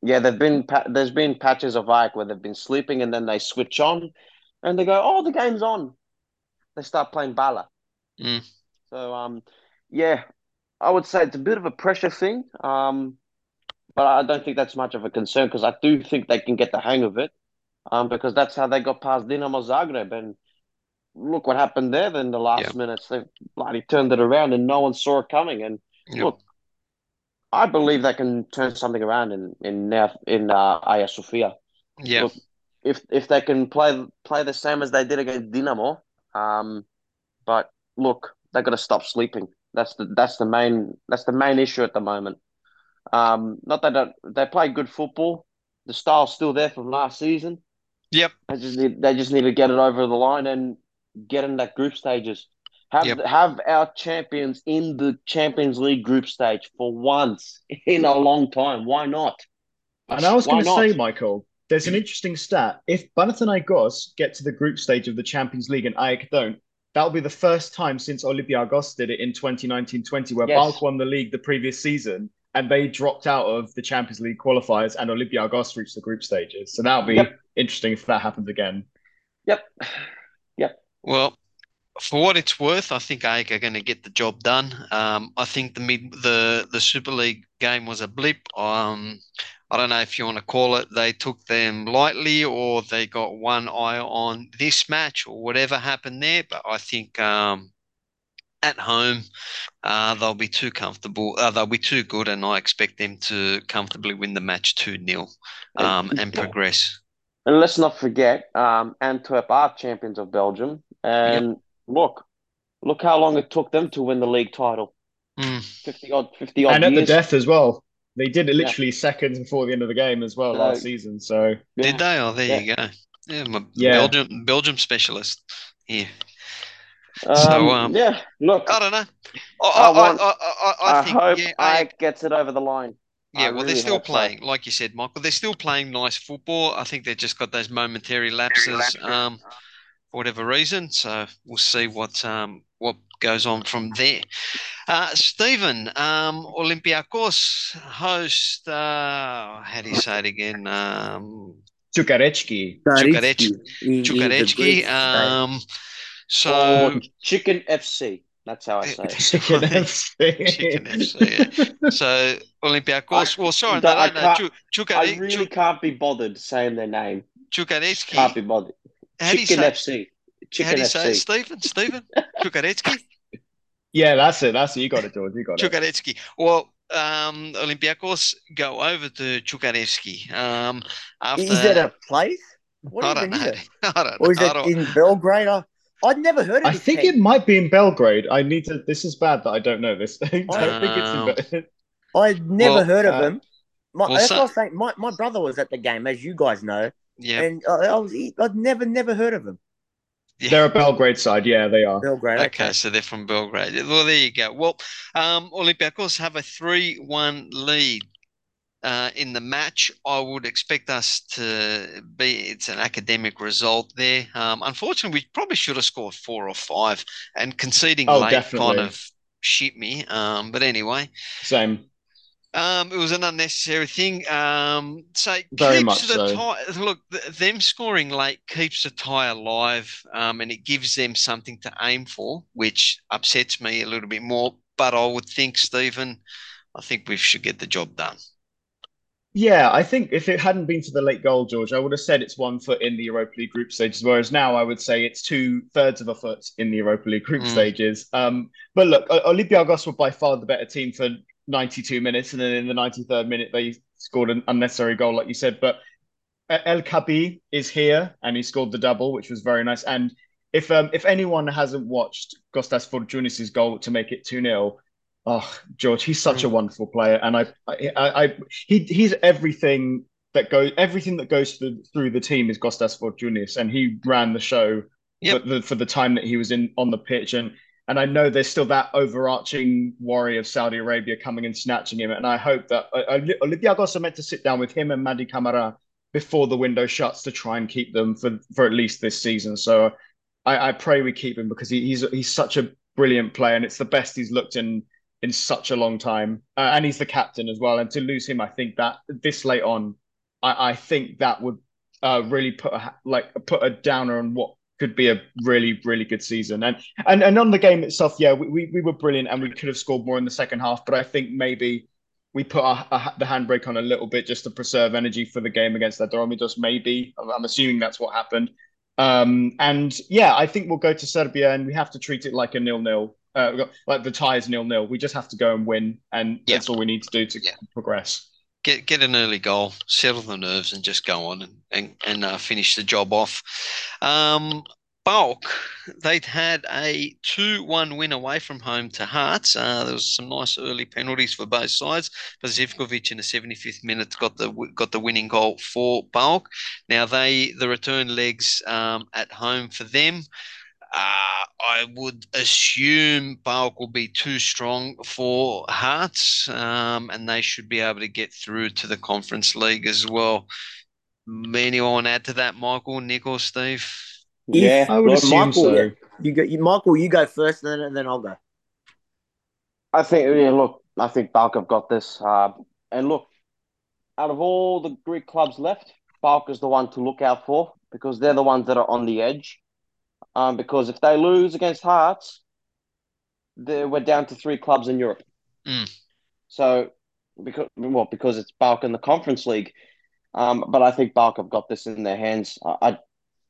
yeah, they've been pa there's been patches of AEK where they've been sleeping and then they switch on and they go, oh, the game's on. They start playing Bala. Mm. So um, yeah, I would say it's a bit of a pressure thing. Um, but I don't think that's much of a concern because I do think they can get the hang of it um, because that's how they got past Dinamo Zagreb. And look what happened there. Then the last Yeah. minutes, they bloody turned it around, and no one saw it coming. And Yep. look, I believe they can turn something around in in now in uh, Aya Sofia. yeah, Look, if if they can play play the same as they did against Dinamo, um, but look, they've got to stop sleeping. That's the that's the main that's the main issue at the moment. Um, not that they, they play good football. The style's still there from last season. Yep. They just need they just need to get it over the line and get in that group stages. Have Yep. have our champions in the Champions League group stage for once in a long time. Why not? And I was going to say, Michael, there's an interesting stat. If Panathinaikos get to the group stage of the Champions League and AEK don't, that'll be the first time since Olympiacos did it in 2019-20, where Yes. PAOK won the league the previous season and they dropped out of the Champions League qualifiers and Olympiacos reached the group stages. So that'll be Yep. interesting if that happens again. Yep. Yep. Well, for what it's worth, I think AEK are going to get the job done. Um, I think the mid the the Super League game was a blip. Um, I don't know if you want to call it they took them lightly or they got one eye on this match or whatever happened there. But I think um, at home uh, they'll be too comfortable. Uh, they'll be too good, and I expect them to comfortably win the match two 0 um, and progress. And let's not forget, um, Antwerp are champions of Belgium. And look, look how long it took them to win the league title. Mm. 50 odd, 50 odd and at the death as well. They did it literally seconds before the end of the game as well So- last season. So Yeah. Did they? Oh, there you go. Yeah, my Yeah. Belgium Belgium specialist here. Um, So, um, yeah, look, I don't know. I, I I, want- I, I, I, I think hope yeah, AEK gets it over the line. yeah. I Well, they're still hope so. playing, like you said, Michael. They're still playing nice football. I think they've just got those momentary lapses, um, for whatever reason. So we'll see what um what goes on from there. Uh, Stephen, um, Olympiacos host. Uh, how do you say it again? Um, Čukarički. Čukarički. in- in the Čukarički. Um, so. Or Chicken FC. That's how I say it. Chicken FC. Chicken FC, yeah. So Olympiacos. Well, sorry, no, I no, no. can't- Chu- I Chukare- really can't be bothered saying their name. Chu- Čukarički. Can't be bothered. How do you Chicken say? FC. How Chicken do you say it, FC. Stephen? Stephen Čukarički. Yeah, that's it. That's it. You got it, George. You got it. Čukarički. Well, um, Olympiacos go over to Čukarički. Um, after Is it a place? What I even don't is know. it? I don't Or is know. I it in Belgrade? I, I'd never heard of it. I think team. it might be in Belgrade. I need to. This is bad that I don't know this. I don't think it's in. Be- I'd never Well, heard of uh, them. My, Well, that's so- what I was saying. My, my brother was at the game, as you guys know, Yeah, and I, I was I'd never never heard of him. Yeah. They're a Belgrade side. Yeah, they are. Belgrade. Okay, so they're from Belgrade. Well, there you go. Well, um, Olympiacos have a 3-1 lead uh, in the match. I would expect us to be, it's an academic result there. Um, unfortunately, we probably should have scored four or five, and conceding Oh, late definitely. kind of shit me. Um, but anyway, Same. Um, it was an unnecessary thing. Um, so Very keeps much the so. tie. Look, th them scoring late keeps the tie alive, um, and it gives them something to aim for, which upsets me a little bit more. But I would think, Stephen, I think we should get the job done. Yeah, I think if it hadn't been for the late goal, George, I would have said it's one foot in the Europa League group stages, whereas now I would say it's two thirds of a foot in the Europa League group Mm. stages. Um, but look, Olympiacos were by far the better team for 92 minutes, and then in the 93rd minute they scored an unnecessary goal, like you said. But El Kaabi is here, and he scored the double, which was very nice. And if um, if anyone hasn't watched Kostas Fortounis' goal to make it 2-0, oh, George, he's such a wonderful player, and I, I, I, I he he's everything that goes everything that goes through through the team is Kostas Fortounis, and he ran the show Yep. for the for the time that he was in on the pitch, and and I know there's still that overarching worry of Saudi Arabia coming and snatching him, and I hope that uh, Olympiacos are meant to sit down with him and Mady Camara before the window shuts to try and keep them for for at least this season. So I, I pray we keep him because he, he's he's such a brilliant player, and it's the best he's looked in in such a long time, uh, and he's the captain as well. And to lose him, I think that this late on, I, I think that would uh, really put a like put a downer on what could be a really really good season. And and and on the game itself, yeah, we we, we were brilliant, and we could have scored more in the second half. But I think maybe we put our, our, the handbrake on a little bit just to preserve energy for the game against Atromitos. Maybe I'm, I'm assuming that's what happened. Um, and yeah, I think we'll go to Serbia, and we have to treat it like a nil-nil. Uh, like the tie is nil-nil. We just have to go and win, and Yeah. that's all we need to do to Yeah. progress. Get get an early goal, settle the nerves, and just go on and and, and uh, finish the job off. Um, PAOK, they'd had a 2-1 win away from home to Hearts. Uh, there was some nice early penalties for both sides. But Zivkovic in the 75th minute got the got the winning goal for PAOK. Now they the return legs um, at home for them. Uh, I would assume PAOK will be too strong for Hearts, um, and they should be able to get through to the Conference League as well. Anyone want to add to that, Michael, Nick, or Steve? Yeah, I would Well, assume Michael, so. yeah. You go, you, Michael. You go first, and then and then I'll go. I think, yeah, look, I think PAOK have got this. Uh, and look, out of all the Greek clubs left, PAOK is the one to look out for because they're the ones that are on the edge. Um, because if they lose against Hearts, they- we're down to three clubs in Europe. Mm. So, because well, because it's PAOK in the Conference League. Um, but I think PAOK have got this in their hands. I, I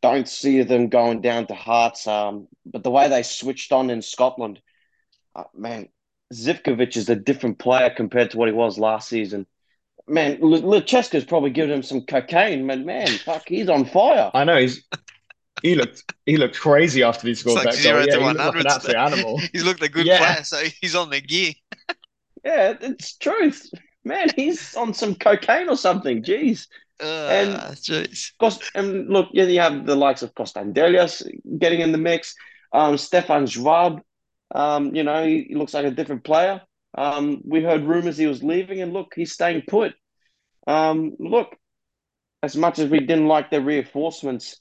don't see them going down to Hearts. Um, but the way they switched on in Scotland, uh, man, Zivkovic is a different player compared to what he was last season. Man, L- Lucescu's probably given him some cocaine, man. Man, fuck, he's on fire. I know he's he looked he looked crazy after he scored like that goal. to Yeah, he looked 100 like an absolute animal. He's looked a good Yeah. player, so he's on the gear. Yeah, it's truth. Man, he's on some cocaine or something. Jeez. Uh, jeez. Cost, and look, yeah, you have the likes of Konstantelias getting in the mix. Um, Stefan Schwab, um, you know, he, he looks like a different player. Um, we heard rumors he was leaving, and look, he's staying put. Um, look, as much as we didn't like their reinforcements,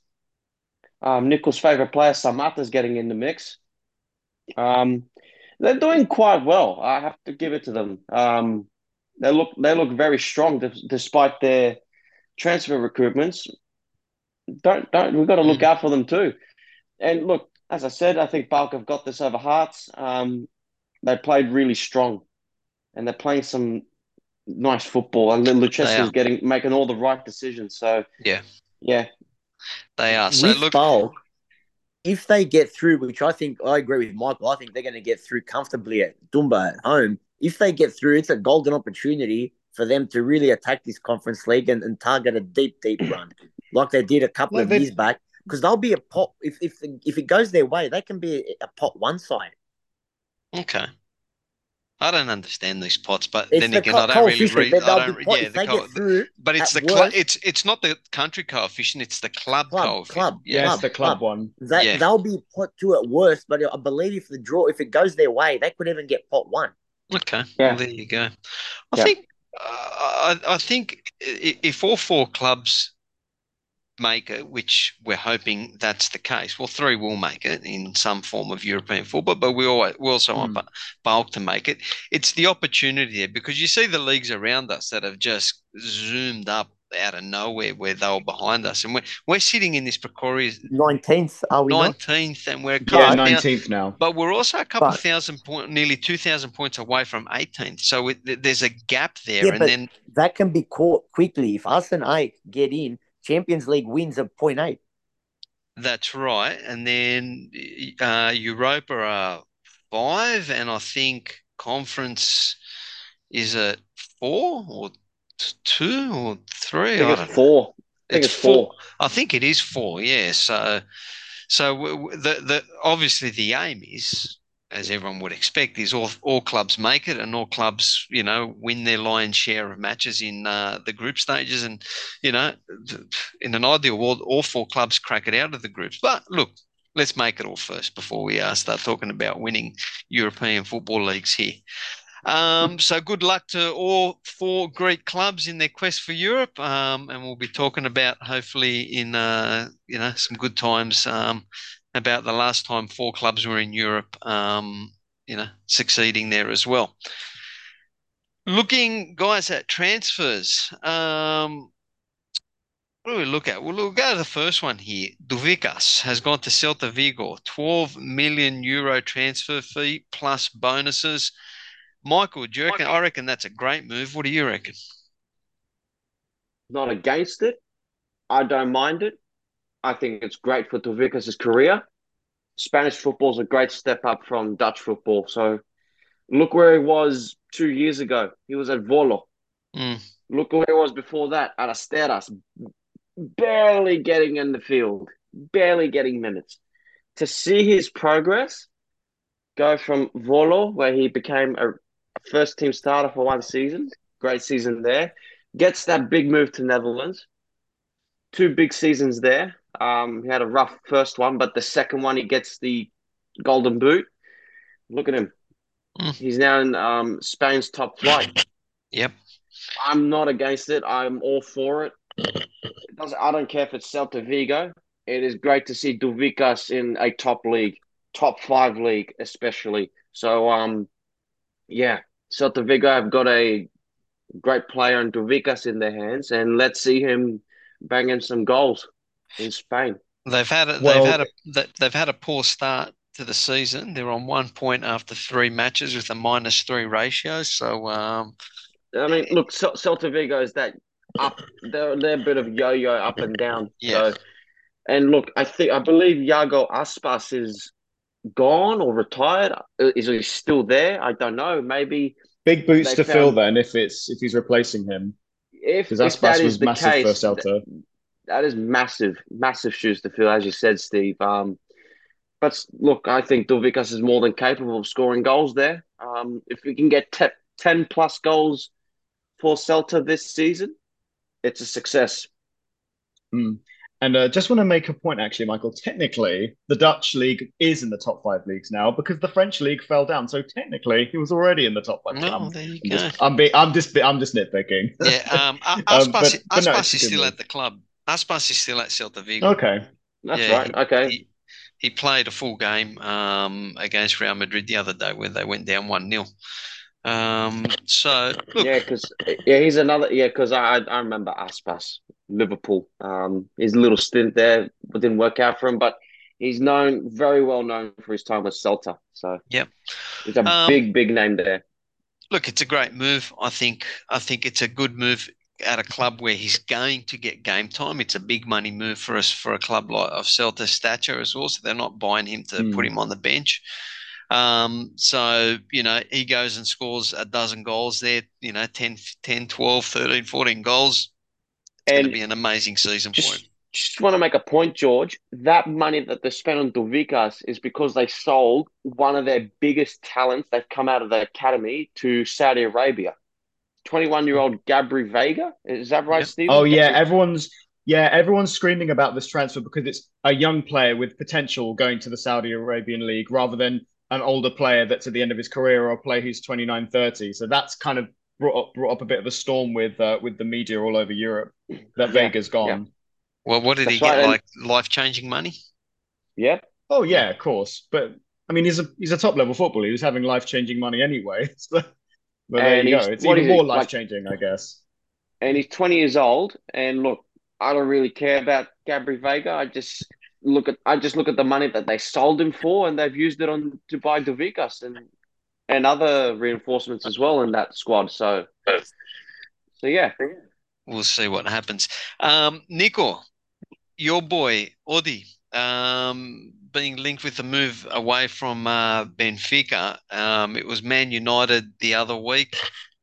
um, Nichols' favorite player, Samatta's getting in the mix. Um, they're doing quite well. I have to give it to them. Um, they look they look very strong d- despite their transfer recruitments. Don't don't we've got to look out for them too. And look, as I said, I think PAOK have got this over Hearts. Um, they played really strong, and they're playing some nice football. And then They Lucescu's getting making all the right decisions. So Yeah. yeah, They are. So with look, PAOK, if they get through, which I think I agree with Michael, I think they're going to get through comfortably at Toumba at home. If they get through, it's a golden opportunity for them to really attack this conference league and, and target a deep, deep run, like they did a couple Like of years back. Because they'll be a pot if if if it goes their way, they can be a, a pot one side. okay. I don't understand these pots, but It's then the again, co- I don't really read. They- I don't. be pot- Yeah, the they co- get but it's the club. It's it's not the country coefficient. It's the club, Club, coefficient. club. Yeah. Yeah, it's the club club. one. They, Yeah. They'll be pot two at worst, but I believe if the draw, if it goes their way, they could even get pot one. Okay. Yeah. Well, there you go. I Yeah. think. Uh, I, I think if all four clubs make it, which we're hoping that's the case, well, three will make it in some form of European football, but we always we also want Hmm. PAOK to make it. It's the opportunity there because you see the leagues around us that have just zoomed up out of nowhere where they were behind us, and we're we're sitting in this precarious Nineteenth, are we not? nineteenth, and we're Yeah, nineteenth now. but we're also a couple But- thousand point, nearly two thousand points away from 18th. So it, there's a gap there, Yeah, and but- then That can be caught quickly if us and eight get in. Champions League wins of point eight. that's right, and then uh, Europa are five, and I think conference is at four or two or three. I think I it's don't know. four. I think it's four. I think it is four. Yeah. So, so w- w- the the obviously the aim is, as everyone would expect, is all all clubs make it and all clubs, you know, win their lion's share of matches in uh, the group stages, and you know, in an ideal world, all four clubs crack it out of the groups. But look. Let's make it all first before we uh, start talking about winning European football leagues here. Um, so good luck to all four Greek clubs in their quest for Europe, um, and we'll be talking about hopefully in uh, you know some good times um, about the last time four clubs were in Europe, um, you know, succeeding there as well. Looking, guys, at transfers. Um, what do we look at? Well, we'll go to the first one here. Douvikas has gone to Celta Vigo, 12 million euro transfer fee plus bonuses. Michael, do you reckon? I reckon that's a great move. What do you reckon? Not against it. I don't mind it. I think it's great for Douvikas' career. Spanish football is a great step up from Dutch football. So look where he was two years ago. He was at Volo. Mm. Look where he was before that at Asteras. Barely getting in the field, barely getting minutes. To see his progress go from Volo, where he became a first team starter for one season, great season there, gets that big move to Netherlands. Two big seasons there. Um, he had a rough first one, but the second one he gets the golden boot. Look at him. Mm. He's now in um, Spain's top flight. Yep. I'm not against it. I'm all for it. it doesn't, I don't care if it's Celta Vigo. It is great to see Douvikas in a top league, top five league, especially. So, um, yeah, Celta Vigo have got a great player in Douvikas in their hands, and let's see him banging some goals in Spain. They've had a, Well- they've had a they- they've had a poor start to the season. They're on one point after three matches with a minus three ratio. So um, I mean, look, Cel- Celta Vigo is that up. They're they're a bit of yo-yo up and down. Yeah. So, and look, I think I believe Iago Aspas is gone or retired. Uh, Is he still there? I don't know. Maybe Big boots They to fill then if it's if he's replacing him if, if Aspas is was the massive case, for Celta. That is massive, massive shoes to fill, as you said, Steve. Um, but look, I think Douvikas is more than capable of scoring goals there. Um, if we can get te- ten plus goals for Celta this season, it's a success. Mm. And uh, just want to make a point, actually, Michael. Technically, the Dutch league is in the top five leagues now because the French league fell down. So technically, he was already in the top five. no, I'm, there you I'm go. just, I'm, be, I'm just, I'm just nitpicking. Yeah, um, A- Um, but- but no, Aspas it's is still move. at the club. Aspas is still at Celta Vigo. okay. That's Yeah, right. Okay. He, he played a full game um, against Real Madrid the other day where they went down 1 0. Um, so, look, Yeah, because yeah, he's another. Yeah, because I I remember Aspas, Liverpool. Um, his little stint there didn't work out for him, but he's known very well known for his time with Celta. So yeah, he's a Um, big big name there. look, it's a great move. I think I think it's a good move at a club where he's going to get game time. It's a big money move for us for a club like of Celta stature as well. So they're not buying him to Mm. put him on the bench. Um, so, you know, he goes and scores a dozen goals there, you know, 10, 10 12, 13, 14 goals. It's gonna be an amazing season for him. just just want to make a point, George. That money that they spent on Douvikas is because they sold one of their biggest talents. They've come out of the academy to Saudi Arabia. 21 year old Gabri Veiga. Is that right, Yep. Steve? Oh yeah, everyone's yeah, everyone's screaming about this transfer because it's a young player with potential going to the Saudi Arabian League rather than an older player that's at the end of his career or a player who's 29, 30. So that's kind of brought up brought up a bit of a storm with uh, with the media all over Europe that Yeah, Veiga's gone. yeah. Well, what did he That's get? right, and- Like life-changing money? Yeah. Oh yeah, of course. But I mean, he's a he's a top level footballer. He was having life changing money anyway. So, but there And you go. It's what even more life changing, I guess. And he's 20 years old. And look, I don't really care about Gabri Veiga. I just look at I just look at the money that they sold him for, and they've used it on to buy Douvikas and and other reinforcements as well in that squad. So, so yeah. We'll see what happens. Um, Nico, your boy Odi, um, being linked with a move away from uh, Benfica. Um, it was Man United the other week,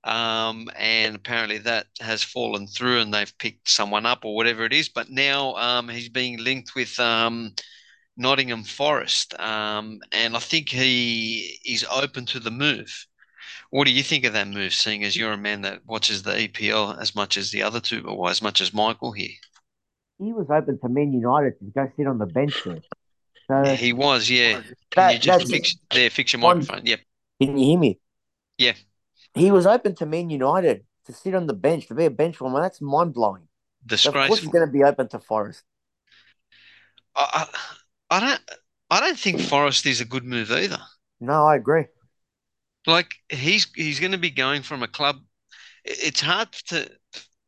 um, and apparently that has fallen through, and they've picked someone up or whatever it is. But now um, he's being linked with um, Nottingham Forest, um, and I think he is open to the move. What do you think of that move, seeing as you're a man that watches the EPL as much as the other two, or as much as Michael here? He was open to Man United to go sit on the bench there. Yeah, he was, yeah. That- you just fix there, fix your One- microphone? Yep. Can you hear me? Yeah. He was open to Man United to sit on the bench, to be a bench warmer. That's mind blowing. Of course, he's going to be open to Forest. I, I, I don't I don't think Forest is a good move either. No, I agree. Like he's he's going to be going from a club. It's hard to.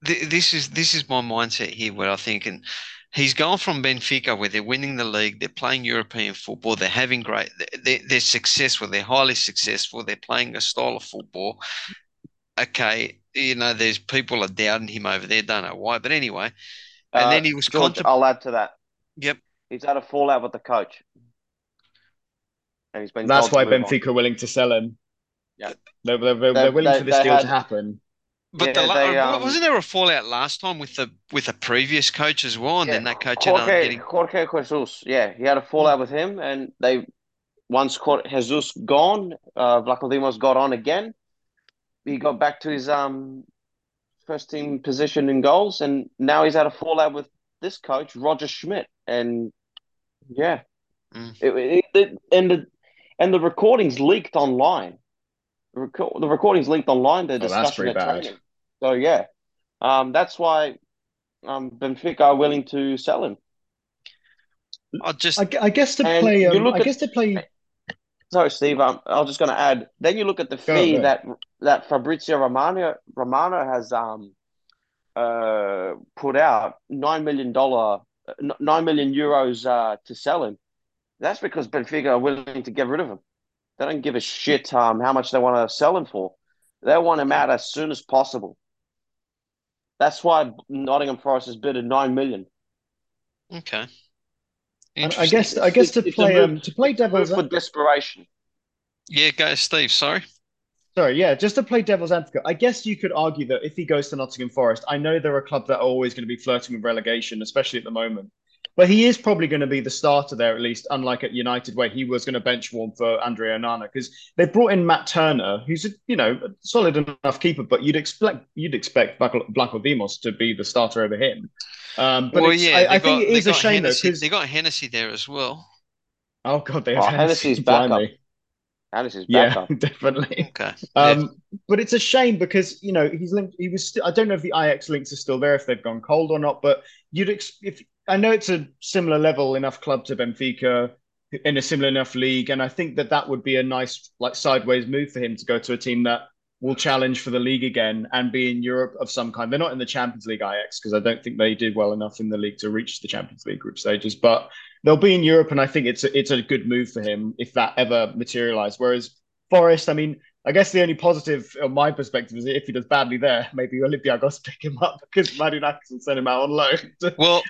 th- This is this is my mindset here. Where I think, and he's gone from Benfica, where they're winning the league, they're playing European football, they're having great, they're, they're successful, they're highly successful, they're playing a style of football. Okay, you know, there's people are doubting him over there. Don't know why, but anyway. And Uh, then he was George, contem- I'll add to that. Yep. He's had a fallout with the coach. And he's been That's why move on. Benfica are willing to sell him. Yeah. They're, they're, they're, They- willing they- for this deal had- to happen. But Yeah, the, they, um, wasn't there a fallout last time with the with a previous coach as well, and then that coach ended up Jorge, getting Jorge Jesus, yeah, he had a fallout with him, and they once Jesus gone, uh, Vlachodimos got on again. He got back to his um first team position in goals, and now he's had a fallout with this coach Roger Schmidt, and yeah, Mm. it, it, it- and the and the recordings leaked online. The, reco- the recordings leaked online. The Oh, that's discussion pretty bad. training. So yeah, um, that's why um Benfica are willing to sell him. I just I, I guess to play. you Um, look I at- guess to play. Sorry, Steve. Um, I was just going to add. Then you look at the Go fee ahead. that that Fabrizio Romano Romano has um uh put out nine million dollar nine million euros uh to sell him. That's because Benfica are willing to get rid of him. They don't give a shit um how much they want to sell him for. They want him out as soon as possible. That's why Nottingham Forest has bid at nine million. okay. I guess I guess to It's play move- um to play devil's for desperation. Yeah, go Steve. Sorry. Sorry, yeah, just to play devil's advocate, I guess you could argue that if he goes to Nottingham Forest, I know there are clubs that are always going to be flirting with relegation, especially at the moment. But he is probably going to be the starter there, at least, unlike at United, where he was going to bench warm for Andre Onana, because they brought in Matt Turner, who's a you know a solid enough keeper, but you'd expect you'd expect Blanco Blanco Dimos to be the starter over him. Um, but well, yeah, I, I they've think got- it is a got shame though, Hennessy- because they got Hennessy there as well. oh god, they Oh, have Hennessy's Hennessy, backup. blimey. Alice's Yeah, backup. definitely. Okay. Um, but it's a shame because you know he's linked. He was. St- I don't know if the AEK links are still there, if they've gone cold or not. But you'd ex- if I know it's a similar level enough club to Benfica in a similar enough league, and I think that that would be a nice like sideways move for him to go to a team that will challenge for the league again and be in Europe of some kind. They're not in the Champions League AEK because I don't think they did well enough in the league to reach the Champions League group stages, but they'll be in Europe, and I think it's a, it's a good move for him if that ever materialized. Whereas Forest, I mean, I guess the only positive on my perspective is if he does badly there, maybe Olympiacos pick him up because Marinakis will send him out on loan. Well,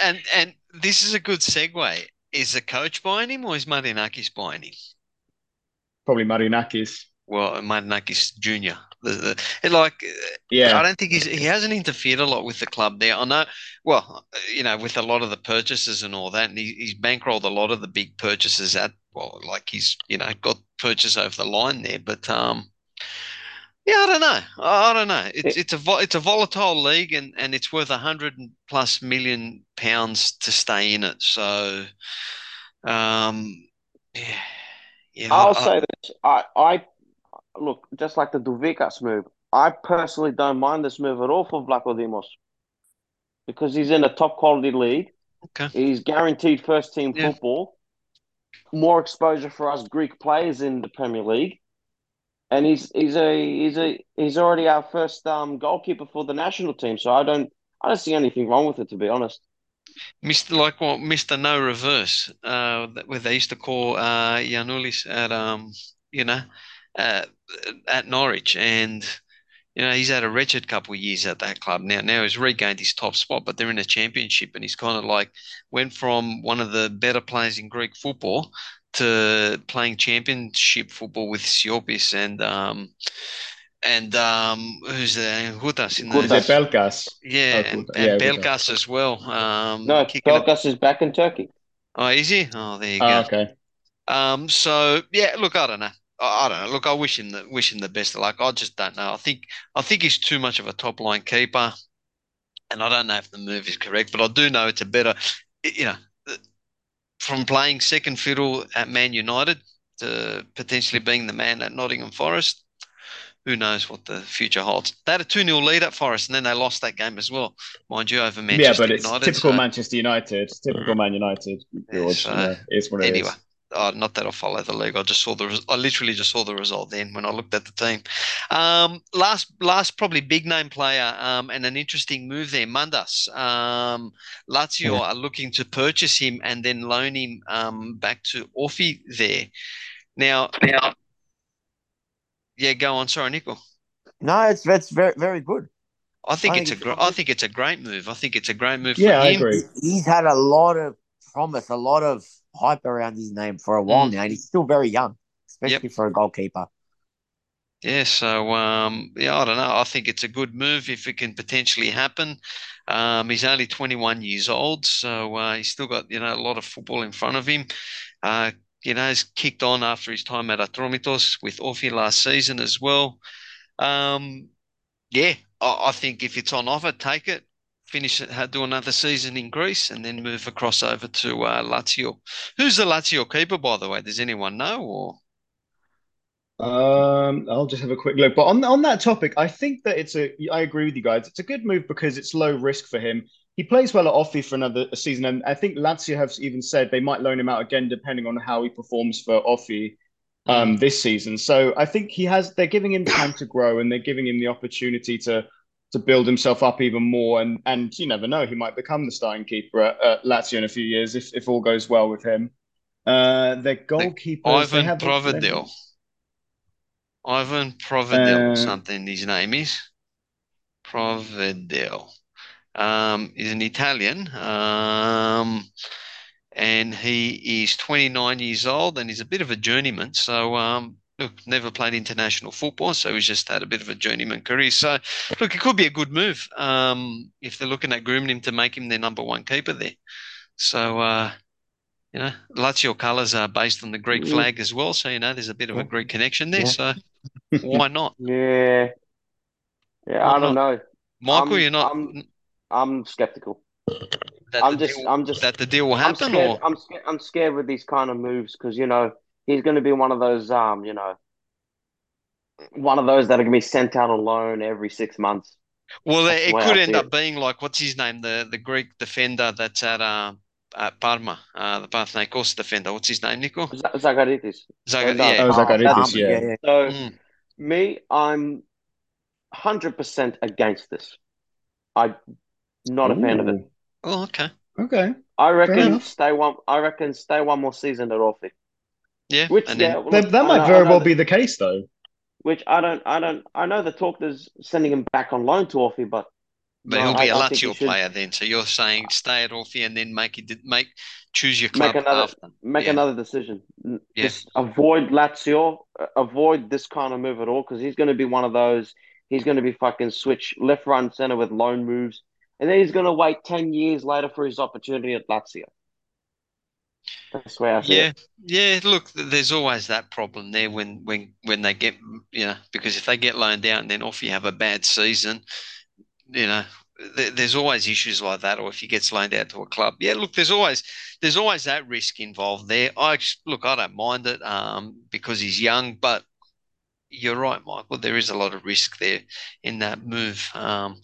and and this is a good segue. Is the coach buying him or is Marinakis buying him? Probably Marinakis. Well, Marinakis Junior. The, like, Yeah. I don't think he's he hasn't interfered a lot with the club there. I know, well, you know, with a lot of the purchases and all that, and he, he's bankrolled a lot of the big purchases at well, like he's you know got purchase over the line there, but um. Yeah, I don't know. I, I don't know. It's it's a vo- it's a volatile league, and, and it's worth a hundred plus million pounds to stay in it. So, um, yeah, yeah. I'll I- say this. I, I look just like the Douvikas move. I personally don't mind this move at all for Vlachodimos because he's in a top quality league. Okay. He's guaranteed first team Yeah. football, more exposure for us Greek players in the Premier League, and he's he's a he's a he's already our first um goalkeeper for the national team. So I don't I don't see anything wrong with it to be honest. Mr. like what Mr. No Reverse, uh, where they used to call uh Giannoulis at um, you know, uh, at Norwich, and you know he's had a wretched couple of years at that club. Now, now he's regained his top spot, but they're in a championship, and he's kind of like went from one of the better players in Greek football to playing championship football with Siopis and um and um who's there Hutas in the Is it Pelkas? yeah Oh, and, Hutas. and Yeah, Pelkas as well. Um, No, kicking Pelkas is back in Turkey. Oh, is he? Oh, there you Ah, go. okay. Um, so yeah, look, I don't know. I, don't know. Look, I wish him the wish him the best. Like, I just don't know. I think I think he's too much of a top line keeper, and I don't know if the move is correct, but I do know it's a better, you know, uh, from playing second fiddle at Man United to potentially being the man at Nottingham Forest. Who knows what the future holds? They had a 2 0 lead at Forest and then they lost that game as well, mind you, over Manchester yeah, but it's United. typical so- Manchester United. Typical mm. Man United. George. so- yeah, it's what it is. Anyway, oh, not that I follow the league. I just saw the. res- I literally just saw the result then when I looked at the team. Um, last, last probably big name player, um, and an interesting move there, Mandas. Um, Lazio Yeah. are looking to purchase him and then loan him um back to OFI there. Now, now, yeah, go on. Sorry, Nico. No, it's that's very very good. I think I it's a think great. it's- I think it's a great move. I think it's a great move Yeah, for I agree. He's had a lot of promise, a lot of hype around his name for a while Mm. now, and he's still very young, especially for a goalkeeper. Yeah, so um, yeah, I don't know. I think it's a good move if it can potentially happen. Um, he's only 21 years old, so uh, he's still got you know a lot of football in front of him. Uh, you know, he's kicked on after his time at Atromitos with OFI last season as well. Um, yeah, I, I think if it's on offer, take it, finish do another season in Greece, and then move across over to uh, Lazio. Who's the Lazio keeper, by the way? Does anyone know? Or Um, I'll just have a quick look. But on on that topic, I think that it's a. I agree with you guys. It's a good move because it's low risk for him. He plays well at OFI for another season, and I think Lazio have even said they might loan him out again depending on how he performs for OFI um, this season. So I think he has. They're giving him time to grow, and they're giving him the opportunity to to build himself up even more. And and you never know, he might become the starting keeper at, at Lazio in a few years if if all goes well with him. Uh, their they Ivan have- Provedel. Ivan Provedel, or Uh, something his name is. Provedel. Um, is an Italian. Um, and he is 29 years old and he's a bit of a journeyman. So, um, look, never played international football, so he's just had a bit of a journeyman career. So, look, it could be a good move um, if they're looking at grooming him to make him their number one keeper there. So, uh, you know, Lazio colours are based on the Greek Mm. flag as well, so you know there's a bit of a Greek connection there. Yeah. So, why not? Yeah, yeah. Why I don't know. Michael, I'm- you're not I'm- I'm skeptical. I'm just, deal, I'm just, that the deal will I'm happen, scared. or I'm scared. I'm scared with these kind of moves because you know he's going to be one of those, um, you know, one of those that are going to be sent out on loan every six months. well, That's it could end see up being like what's his name, the the Greek defender that's at uh, at Parma, uh, the Panathinaikos defender. What's his name, Nico? Z- Zagaritis. Zaga, yeah. Oh, Zacharias, Parma, yeah. So Mm. me, I'm hundred percent against this. I'm not a fan of it. Oh, okay. Okay. I reckon stay one. I reckon stay one more season at OFI. Yeah, Which and yeah, then well, That, that might very well be the case, though. Which I don't. I don't. I know the talk is sending him back on loan to OFI, but But No, he'll be I- a I think Lazio player then. So you're saying stay at OFI and then make it make choose your club Make another after. make Yeah. another decision. Yeah. Just avoid Lazio, uh, avoid this kind of move at all because he's going to be one of those. He's going to be fucking switch left, right, and center with loan moves, and then he's going to wait ten years later for his opportunity at Lazio. That's where Yeah, it. yeah. Look, there's always that problem there when when when they get you know because if they get loaned out and then off you have a bad season, you know, th there's always issues like that. Or if he gets loaned out to a club, yeah. Look, there's always there's always that risk involved there. I look, I don't mind it um because he's young, but you're right, Michael. There is a lot of risk there in that move. Um,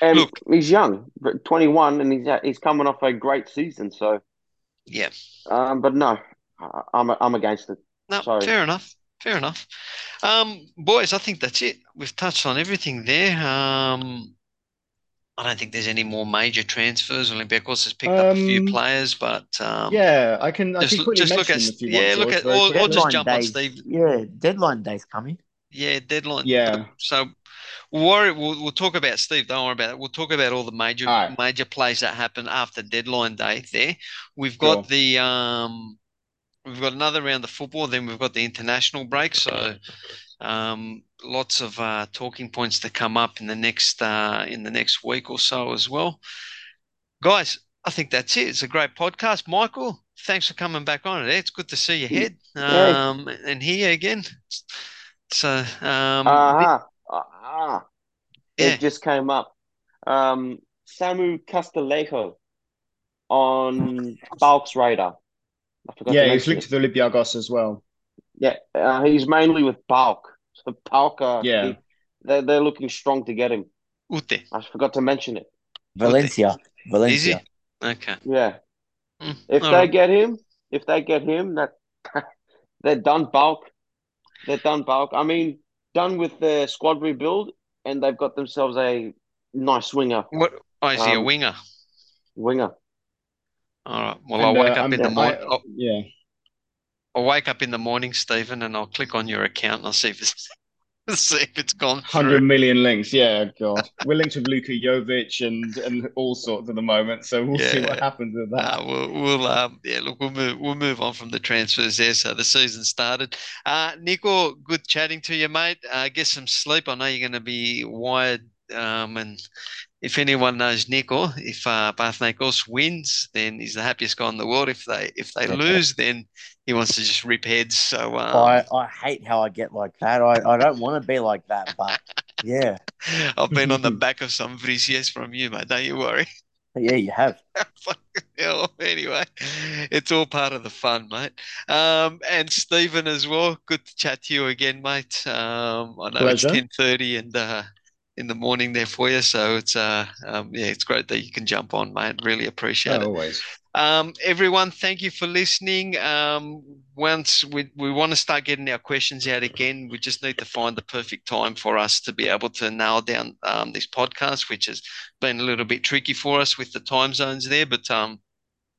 And Look- he's young, but 21, and he's he's coming off a great season. So, yeah. um, but no, I- I'm I'm against it. No, Sorry. fair enough. Fair enough. Um, boys, I think that's it. We've touched on everything there. Um, I don't think there's any more major transfers. Olympiacos has picked up a few Um, players, but um, Yeah, I can. I just can just look at them if you yeah, look at very or, or just Deadline jump on. Steve. Yeah, deadline day's coming. Yeah, deadline. Yeah. So we'll worry. We'll, we'll talk about Steve. Don't worry about it. We'll talk about all the major All right. major plays that happen after deadline day. There, we've got Sure. the um, we've got another round of football. Then we've got the international break. So um, lots of uh, talking points to come up in the next uh, in the next week or so as well, guys. I think that's it. It's a great podcast, Michael. Thanks for coming back on it. It's good to see your head um, and hear again. So um, Uh-huh. Ah, Yeah. it just came up. Um, Samu Castillejo on PAOK's radar. I forgot Yeah, he's linked it. to the Olympiacos as well. Yeah, uh, he's mainly with PAOK. So PAOK, uh, Yeah. he- they're they're looking strong to get him. Ute. I forgot to mention it. Valencia. Easy. Valencia. Okay. Yeah, Mm, if they right. get him, if they get him, that they're done PAOK. They're done PAOK. I mean, done with the squad rebuild, and they've got themselves a nice winger. What? Oh, is he a Um, winger? Winger. All right. Well, And, I'll wake uh, up I'm- in the morning. Yeah. I'll wake up in the morning, Stephen, and I'll click on your account and I'll see if it's see if it's gone Hundred million links, yeah, God. We're linked with Luka Jovic and and all sorts at the moment, so we'll see what happens with that. Uh, we'll, we'll um, yeah, look, we'll move, we'll move on from the transfers there. So the season started. Uh, Nico, good chatting to you, mate. Uh, get some sleep. I know you're going to be wired. Um, and if anyone knows Nico, if uh, Panathinaikos wins, then he's the happiest guy in the world. If they if they lose, then he wants to just rip heads. So um, I, I hate how I get like that. I, I don't want to be like that, but yeah. I've been on the back of some VCS from you, mate. Don't you worry. Yeah, you have. Anyway, it's all part of the fun, mate. Um, and Stephen as well. Good to chat to you again, mate. Um, I know Pleasure. it's ten thirty and uh, in the morning there for you, so it's uh, um, yeah, it's great that you can jump on, mate. Really appreciate Oh, it. always. Um, everyone, thank you for listening. Um, once we, we want to start getting our questions out again, we just need to find the perfect time for us to be able to nail down um, this podcast, which has been a little bit tricky for us with the time zones there. But um,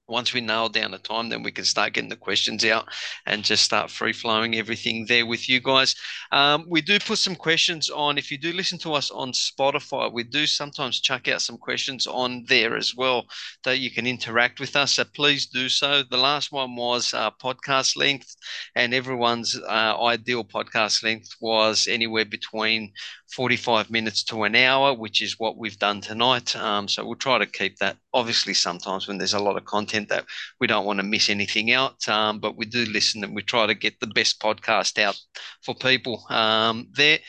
once we nail down the time, then we can start getting the questions out and just start free flowing everything there with you guys. Um, we do put some questions on. If you do listen to us on Spotify, we do sometimes chuck out some questions on there as well that you can interact with us. So please do so. The last one was uh, podcast length, and everyone's uh, ideal podcast length was anywhere between 45 minutes to an hour, which is what we've done tonight. Um, so we'll try to keep that. Obviously, sometimes when there's a lot of content that we don't want to miss anything out, um, but we do listen and we try to get the best podcast out for people um, there.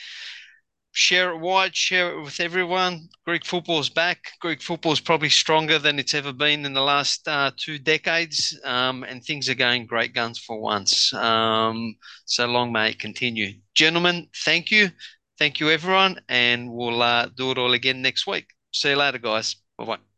Share it wide, share it with everyone. Greek football's back. Greek football's probably stronger than it's ever been in the last uh, two decades, um, and things are going great guns for once. Um, so long may it continue. Gentlemen, thank you. Thank you, everyone, and we'll uh, do it all again next week. See you later, guys. Bye bye.